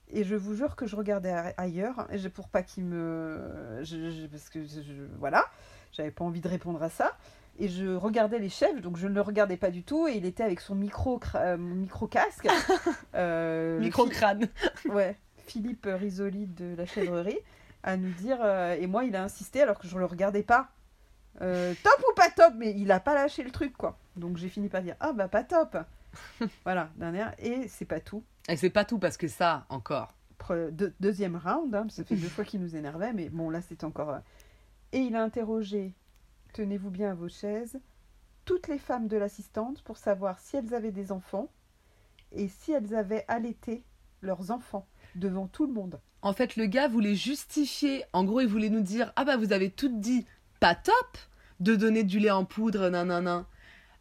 Et je vous jure que je regardais ailleurs, je- pour pas qu'il me. je- je- parce que je, voilà, j'avais pas envie de répondre à ça. Et je regardais les chefs, donc je ne le regardais pas du tout. Et il était avec son micro, euh, micro casque. *laughs* Euh, Micro crâne. ouais, Philippe Risoli de la chèvrerie, à nous dire. euh, et moi, il a insisté alors que je le regardais pas. Euh, top ou pas top Mais il a pas lâché le truc, quoi. Donc j'ai fini par dire Ah bah pas top *laughs* Voilà, dernière. Et c'est pas tout. Et c'est pas tout parce que ça, encore. Pre- deuxième round, hein, ça fait deux fois qu'il nous énervait, mais bon, là c'est encore. euh, Et il a interrogé, tenez-vous bien à vos chaises, toutes les femmes de l'assistante pour savoir si elles avaient des enfants et si elles avaient allaité leurs enfants devant tout le monde. En fait, le gars voulait justifier. En gros, il voulait nous dire Ah bah, vous avez toutes dit pas top de donner du lait en poudre, nanana.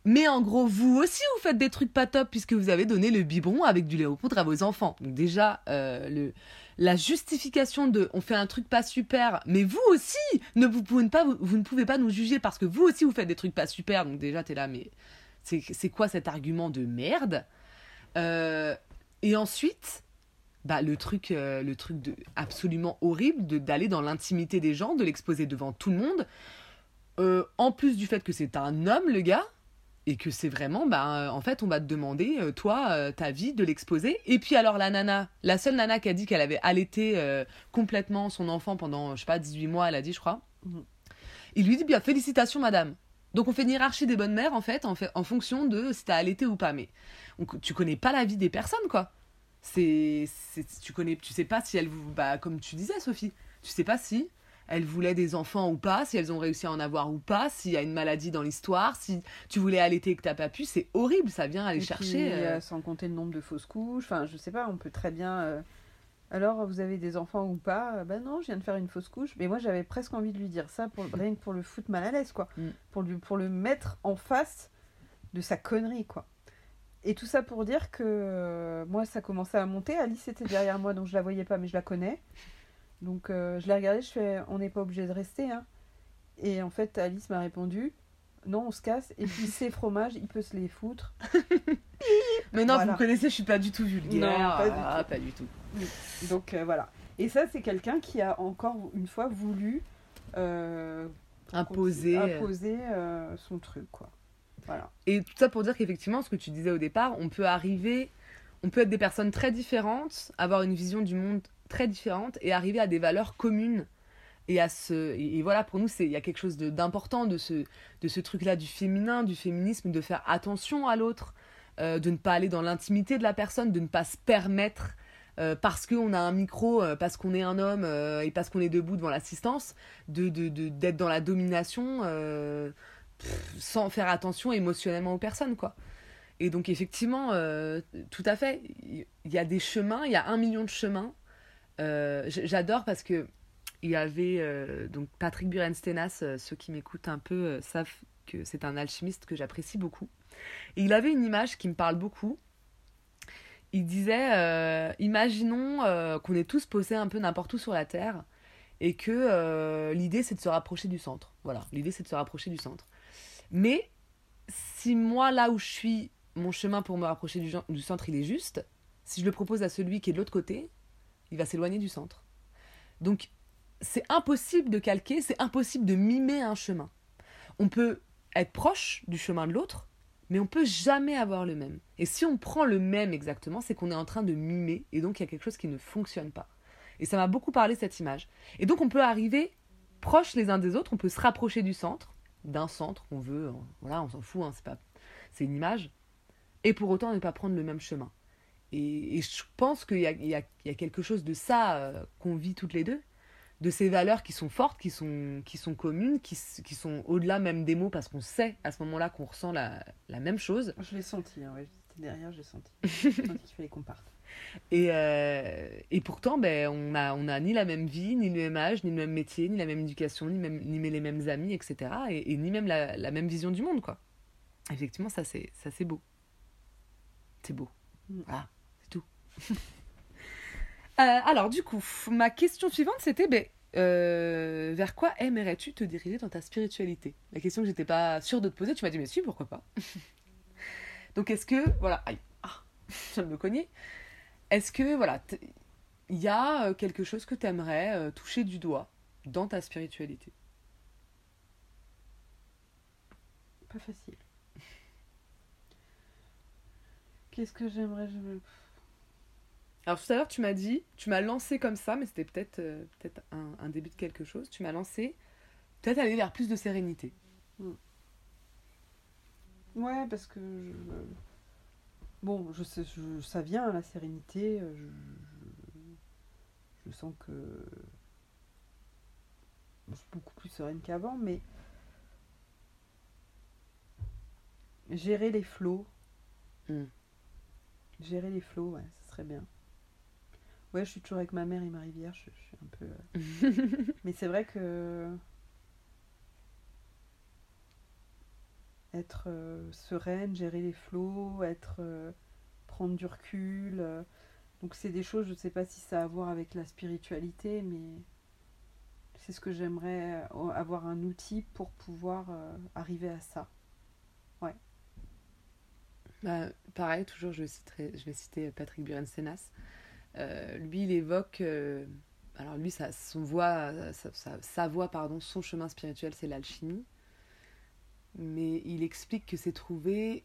Mais en gros, vous aussi, vous faites des trucs pas top puisque vous avez donné le biberon avec du lait en poudre à vos enfants. Donc, déjà, euh, le, la justification de on fait un truc pas super, mais vous aussi, ne vous, pouvez pas, vous, ne pouvez pas nous juger parce que vous aussi, vous faites des trucs pas super. Donc, déjà, t'es là, mais c'est c'est quoi cet argument de merde? Euh, Et ensuite, bah, le truc, euh, le truc de, absolument horrible de- d'aller dans l'intimité des gens, de l'exposer devant tout le monde. Euh, en plus du fait que c'est un homme, le gars, et que c'est vraiment, bah, euh, en fait, on va te demander, toi, euh, ta vie, de l'exposer. Et puis alors, la nana, la seule nana qui a dit qu'elle avait allaité complètement son enfant pendant, je sais pas, 18 mois, elle a dit, je crois. Mhm. Il lui dit, bien, félicitations, madame. Donc on fait une hiérarchie des bonnes mères, en fait, en, fait, en fonction de si t'as allaité ou pas. Mais donc, tu connais pas la vie des personnes, quoi c'est tu connais tu sais pas si vous bah comme tu disais Sophie tu sais pas si elles voulaient des enfants ou pas si elles ont réussi à en avoir ou pas s'il y a une maladie dans l'histoire si tu voulais allaiter et que t'as pas pu c'est horrible ça vient aller Et chercher puis, euh, euh, sans compter le nombre de fausses couches. Enfin, je sais pas, on peut très bien. euh, Alors, vous avez des enfants ou pas Ben non, je viens de faire une fausse couche. Mais moi, j'avais presque envie de lui dire ça, pour, rien que pour le foutre mal à l'aise, quoi. Mm. Pour, lui, pour le mettre en face de sa connerie, quoi. Et tout ça pour dire que euh, moi, ça commençait à monter. Alice était derrière moi, donc je la voyais pas, mais je la connais. Donc, euh, je l'ai regardée, je fais On n'est pas obligé de rester, hein. Et en fait, Alice m'a répondu Non, on se casse. Et puis, *laughs* ces fromages, il peut se les foutre. *laughs* mais non voilà. vous connaissez je suis pas du tout vulgaire Non, pas du Ah, pas du tout Donc euh, voilà. Et ça, c'est quelqu'un qui a encore une fois voulu imposer imposer son truc, quoi. Et tout ça pour dire qu'effectivement, ce que tu disais au départ, on peut arriver, on peut être des personnes très différentes, avoir une vision du monde très différente et arriver à des valeurs communes. Et, à ce, et, voilà, pour nous, il y a quelque chose d'important de ce, de ce truc-là du féminin, du féminisme, de faire attention à l'autre, euh, de ne pas aller dans l'intimité de la personne, de ne pas se permettre, euh, parce qu'on a un micro, euh, parce qu'on est un homme et parce qu'on est debout devant l'assistance, de, de, de- d'être dans la domination. Sans faire attention émotionnellement aux personnes, quoi. Et donc, effectivement, euh, tout à fait, il y a des chemins, il y a un million de chemins. Euh, J'adore parce que il y avait euh, donc Patrick Burenstenas, ceux qui m'écoutent un peu savent que c'est un alchimiste que j'apprécie beaucoup. Il avait une image qui me parle beaucoup. Il disait, imaginons qu'on est tous posés un peu n'importe où sur la Terre et que l'idée c'est de se rapprocher du centre. Voilà, l'idée c'est de se rapprocher du centre. Mais si moi, là où je suis, mon chemin pour me rapprocher du, centre, il est juste, si je le propose à celui qui est de l'autre côté, il va s'éloigner du centre. Donc, c'est impossible de calquer, c'est impossible de mimer un chemin. On peut être proche du chemin de l'autre, mais on peut jamais avoir le même. Et si on prend le même exactement, c'est qu'on est en train de mimer, et donc il y a quelque chose qui ne fonctionne pas. Et ça m'a beaucoup parlé cette image. Et donc on peut arriver proches les uns des autres, on peut se rapprocher du centre, d'un centre qu'on veut, hein. voilà, on s'en fout, hein, c'est pas, c'est une image, et pour autant ne pas prendre le même chemin. Et, et je pense qu'il y a, il y a- il y a quelque chose de ça euh, qu'on vit toutes les deux, de ces valeurs qui sont fortes, qui sont, qui sont communes, qui, qui sont au-delà même des mots, parce qu'on sait à ce moment-là qu'on ressent la, la, même chose. Je l'ai senti, hein, ouais. j'étais derrière, j'ai senti. *laughs* j'ai senti qu'il fallait qu'on parte. Et, euh, et pourtant, ben, on n'a on a ni la même vie, ni le même âge, ni le même métier, ni la même éducation, ni, même, ni les mêmes amis, etc. Et, et ni même la, la, même vision du monde, quoi. Effectivement, ça c'est beau. C'est beau. Mm. Voilà, c'est tout. *laughs* euh, alors, du coup, ma question suivante, c'était ben, euh, vers quoi aimerais-tu te diriger dans ta spiritualité? La question que j'étais pas sûre de te poser, tu m'as dit, mais si, pourquoi pas? *laughs* Donc, est-ce que, voilà, aïe, ah, je viens de me cogner. Est-ce que, voilà, il y a euh, quelque chose que tu aimerais euh, toucher du doigt dans ta spiritualité? Pas facile. Qu'est-ce que j'aimerais je... Alors tout à l'heure, tu m'as dit, tu m'as lancé comme ça, mais c'était peut-être euh, peut-être un, un, début de quelque chose. Tu m'as lancé, peut-être aller vers plus de sérénité. Mm. Ouais, parce que je, Bon, je sais, je, ça vient, la sérénité. Euh, je, je, je, sens que je suis beaucoup plus sereine qu'avant, mais gérer les flots. Mm. Gérer les flots, ouais, ce serait bien. Ouais, je suis toujours avec ma mère et ma rivière, je, je suis un peu. Euh... *laughs* mais c'est vrai que. Être euh, sereine, gérer les flots, être euh, prendre du recul. Euh. donc c'est des choses, je ne sais pas si ça a à voir avec la spiritualité, mais c'est ce que j'aimerais avoir un outil pour pouvoir arriver à ça. Ouais. Bah, pareil, toujours je, je vais citer Patrick Buren-Senas. lui, il évoque alors lui, son voix, sa, voix, pardon, son chemin spirituel, c'est l'alchimie mais il explique que c'est trouver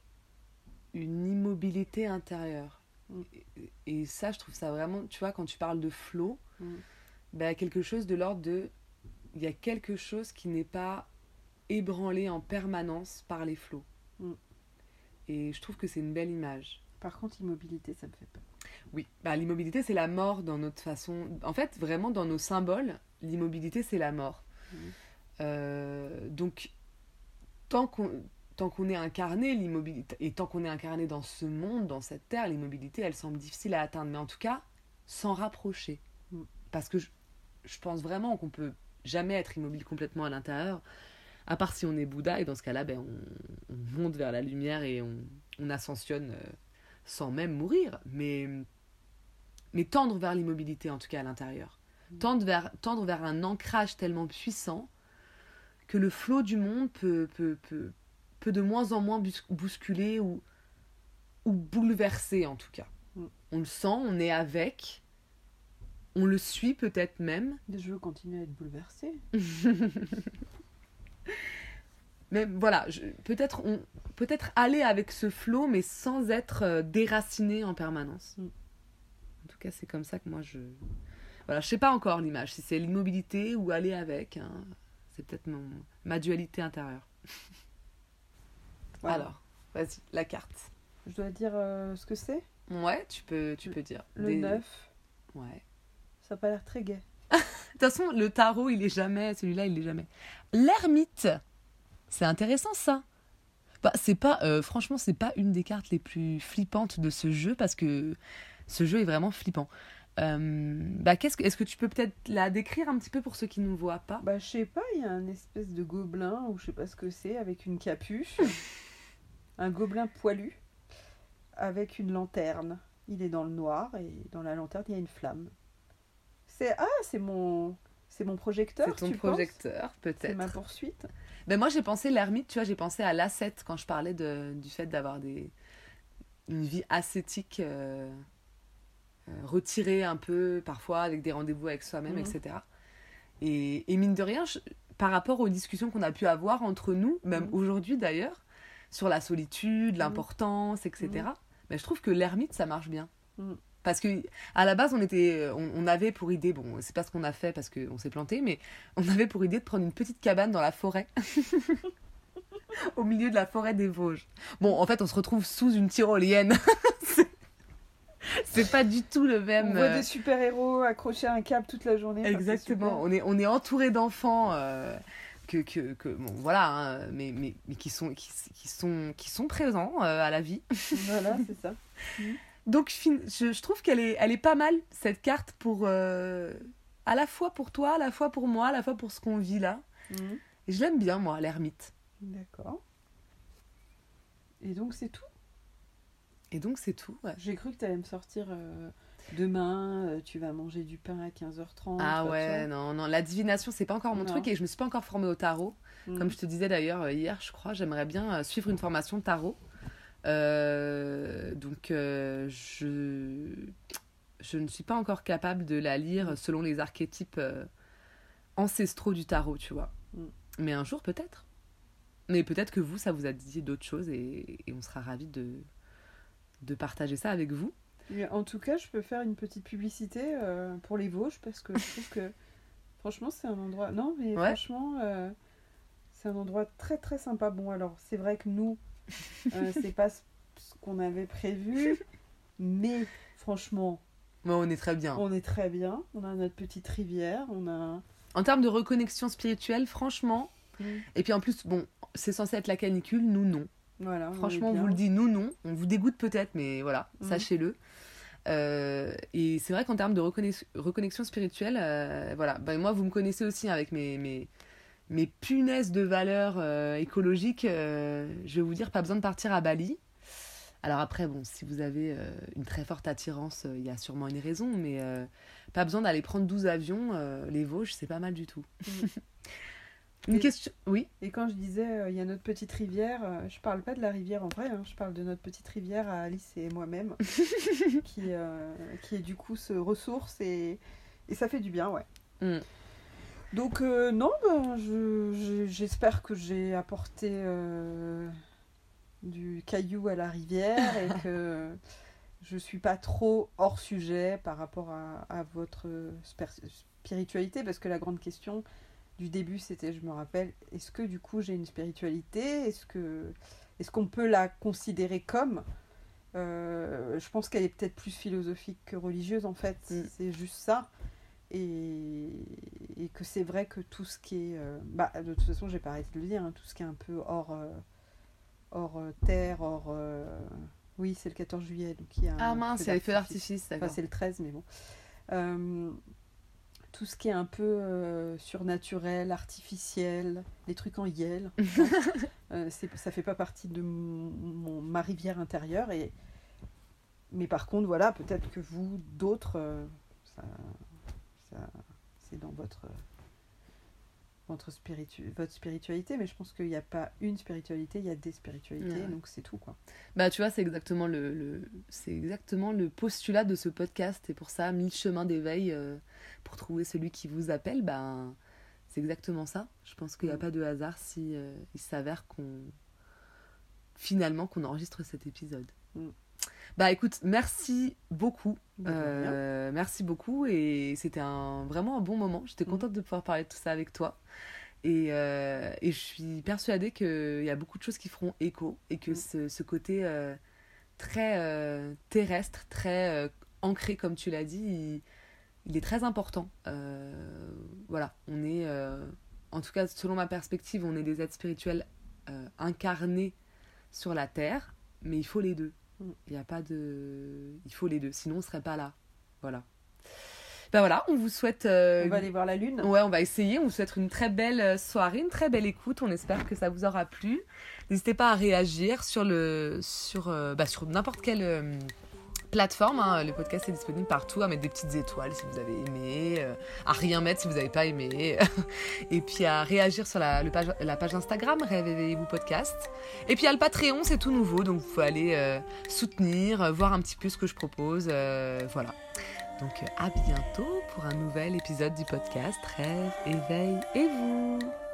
une immobilité intérieure. Mm. Et, et, ça, je trouve ça vraiment, tu vois, quand tu parles de flow, mm. bah, quelque chose de l'ordre de, il y a quelque chose qui n'est pas ébranlé en permanence par les flots. Mm. Et je trouve que c'est une belle image. Par contre, immobilité, ça me fait peur. Oui, bah, l'immobilité, c'est la mort dans notre façon. En fait, vraiment, dans nos symboles, l'immobilité, c'est la mort. Euh, donc, tant qu'on tant qu'on est incarné, l'immobilité, et tant qu'on est incarné dans ce monde, dans cette terre, l'immobilité, elle semble difficile à atteindre. Mais en tout cas, s'en rapprocher. Mm. Parce que je, je pense vraiment qu'on peut jamais être immobile complètement à l'intérieur, à part si on est Bouddha, et dans ce cas-là, ben, on, on, monte vers la lumière et on, on ascensionne euh, sans même mourir. Mais, mais tendre vers l'immobilité, en tout cas à l'intérieur. Mm. Tendre vers, tendre vers un ancrage tellement puissant que le flot du monde peut, peut, peut, peut de moins en moins bousculer ou, ou bouleverser en tout cas. Mm. On le sent, on est avec, on le suit peut-être même. Je veux continuer à être bouleversé. *laughs* mais voilà, peut-être peut aller avec ce flot, mais sans être euh, déraciné en permanence. Mm. En tout cas, c'est comme ça que moi je. Voilà, je sais pas encore l'image, si c'est l'immobilité ou aller avec. Hein. C'est peut-être mon... ma dualité intérieure. Alors, vas-y, la carte. Je dois dire euh, ce que c'est? Ouais, tu peux, tu peux dire. Le Des... 9. Ouais. Ça n'a pas l'air très gai. De toute façon, le tarot, il est jamais. Celui-là, il est jamais. L'ermite. C'est intéressant, ça. Bah, c'est pas. Euh, franchement, c'est pas une des cartes les plus flippantes de ce jeu parce que ce jeu est vraiment flippant. Euh, bah, qu'est-ce que, est-ce que tu peux peut-être la décrire un petit peu pour ceux qui ne voient pas? Bah, je sais pas, il y a un espèce de gobelin, ou je sais pas ce que c'est, avec une capuche. *laughs* un gobelin poilu, avec une lanterne. Il est dans le noir, et dans la lanterne, il y a une flamme. C'est. Ah, c'est mon. C'est mon projecteur. C'est ton projecteur, peut-être. C'est ma poursuite. Ben moi, j'ai pensé l'ermite, tu vois, j'ai pensé à l'ascète quand je parlais de, du fait d'avoir des, une vie ascétique. Euh euh, retiré un peu, parfois avec des rendez-vous avec soi-même, mmh. etc. Et, et, mine de rien, je, par rapport aux discussions qu'on a pu avoir entre nous, même mmh. aujourd'hui d'ailleurs, sur la solitude, mmh. l'importance, etc., mais je trouve que l'ermite, ça marche bien. Parce que à la base, on était, on, on avait pour idée, bon, c'est pas ce qu'on a fait parce qu'on s'est planté, mais on avait pour idée de prendre une petite cabane dans la forêt. *laughs* au milieu de la forêt des Vosges. Bon, en fait, on se retrouve sous une tyrolienne. *laughs* *laughs* c'est pas du tout le même. On voit euh, des super-héros accrochés à un câble toute la journée. enfin, Exactement. On est, on est entouré d'enfants euh, que, que, que bon voilà, hein, mais, mais, mais qui sont qui, qui sont qui sont présents euh, à la vie. Voilà, c'est ça. *laughs* Donc fin- je, je trouve qu'elle est elle est pas mal cette carte pour euh, à la fois pour toi, à la fois pour moi, à la fois pour ce qu'on vit là. Et je l'aime bien moi, l'ermite. D'accord. Et donc c'est tout? Et donc c'est tout. ouais. J'ai cru que tu allais me sortir euh, demain, euh, tu vas manger du pain à 15h30. Ah enfin, ouais, non, non, la divination, c'est pas encore mon Non. truc et je me suis pas encore formée au tarot. Mhm. Comme je te disais d'ailleurs euh, hier, je crois, j'aimerais bien euh, suivre une formation tarot. Euh, donc, euh, je... je ne suis pas encore capable de la lire selon les archétypes euh, ancestraux du tarot, tu vois. Mm. Mais un jour, peut-être. Mais peut-être que vous, ça vous a dit d'autres choses et, et on sera ravis de, de partager ça avec vous. Mais En tout cas, je peux faire une petite publicité euh, pour les Vosges parce que je trouve que *laughs* franchement, c'est un endroit. Non, mais Ouais. franchement, euh, c'est un endroit très très sympa. Bon, alors c'est vrai que nous, euh, *laughs* c'est pas ce qu'on avait prévu, mais franchement, on est très bien. on est très bien. On a notre petite rivière, on a. En termes de reconnexion spirituelle, franchement, et puis en plus, bon, c'est censé être la canicule, nous non. Voilà. Franchement, on vous le dit, nous non. On vous dégoûte peut-être, mais voilà, Mhm. sachez-le. Euh, et c'est vrai qu'en termes de reconnex- reconnexion spirituelle, euh, voilà, ben, moi vous me connaissez aussi hein, avec mes, mes, mes punaises de valeurs euh, écologiques. je vais vous dire, pas besoin de partir à Bali. Alors après, bon, si vous avez une très forte attirance, il y a sûrement une raison, mais pas besoin d'aller prendre 12 avions. les Vosges, c'est pas mal du tout. Mhm. *laughs* une Et- question Oui Et quand je disais, euh, il y a notre petite rivière, euh, je parle pas de la rivière en vrai, hein, je parle de notre petite rivière à Alice et moi-même, *laughs* qui, euh, qui est du coup se ressource et, et ça fait du bien, ouais. Mm. Donc euh, non, ben, je- je- j'espère que j'ai apporté du caillou à la rivière et que *laughs* je suis pas trop hors sujet par rapport à, à votre spiritualité, parce que la grande question du début, c'était, je me rappelle, est-ce que du coup j'ai une spiritualité? Est-ce que est-ce qu'on peut la considérer comme? Euh, Je pense qu'elle est peut-être plus philosophique que religieuse en fait. Mm. C'est juste ça. Et, et que c'est vrai que tout ce qui est, euh, bah, de toute façon, j'ai pas arrêté de le dire, hein, tout ce qui est un peu hors, euh, hors terre, hors, oui, c'est le 14 juillet, donc il y a. Ah mince, les feux d'artifice. Enfin, d'accord. c'est le 13, mais bon. Euh, tout ce qui est un peu euh, surnaturel, artificiel, les trucs en yel, *laughs* euh, c'est- ça fait pas partie de mon, mon- ma rivière intérieure. Et... Mais par contre, voilà, peut-être que vous, d'autres, euh, ça, ça- c'est dans votre, votre, spiritu- votre spiritualité. Mais je pense qu'il n'y a pas une spiritualité, il y a des spiritualités, Ouais. donc c'est tout. quoi. Bah, tu vois, c'est exactement le, le- c'est exactement le postulat de ce podcast. Et pour ça, mille chemins d'éveil euh, pour trouver celui qui vous appelle, ben, c'est exactement ça. Je pense qu'il n'y a Mm. pas de hasard si euh, il s'avère qu'on finalement qu'on enregistre cet épisode. Mm. Bah écoute, merci beaucoup. Euh, merci beaucoup et c'était un, vraiment un bon moment. J'étais Mm. contente de pouvoir parler de tout ça avec toi. Et, euh, et je suis persuadée qu'il y a beaucoup de choses qui feront écho et que Mm. ce, ce côté euh, très terrestre, très ancré, comme tu l'as dit, il, il est très important. Voilà, on est, en tout cas, selon ma perspective, on est des êtres spirituels incarnés sur la terre, mais il faut les deux. Il n'y a pas de. Il faut les deux, sinon on ne serait pas là. Voilà. Ben voilà, on vous souhaite. euh, On va aller voir la lune. Ouais, on va essayer. On vous souhaite une très belle euh, soirée, une très belle écoute. On espère que ça vous aura plu. N'hésitez pas à réagir sur le sur euh, bah, sur n'importe euh, plateforme. hein. Le podcast est disponible partout. À mettre des petites étoiles si vous avez aimé, euh, à rien mettre si vous n'avez pas aimé, *laughs* et puis à réagir sur la, page, la page Instagram Réveillez-vous podcast. Et puis a le Patreon, c'est tout nouveau, donc vous pouvez aller euh, soutenir, euh, voir un petit peu ce que je propose. voilà. Donc à bientôt pour un nouvel épisode du podcast Rêve, éveil et vous.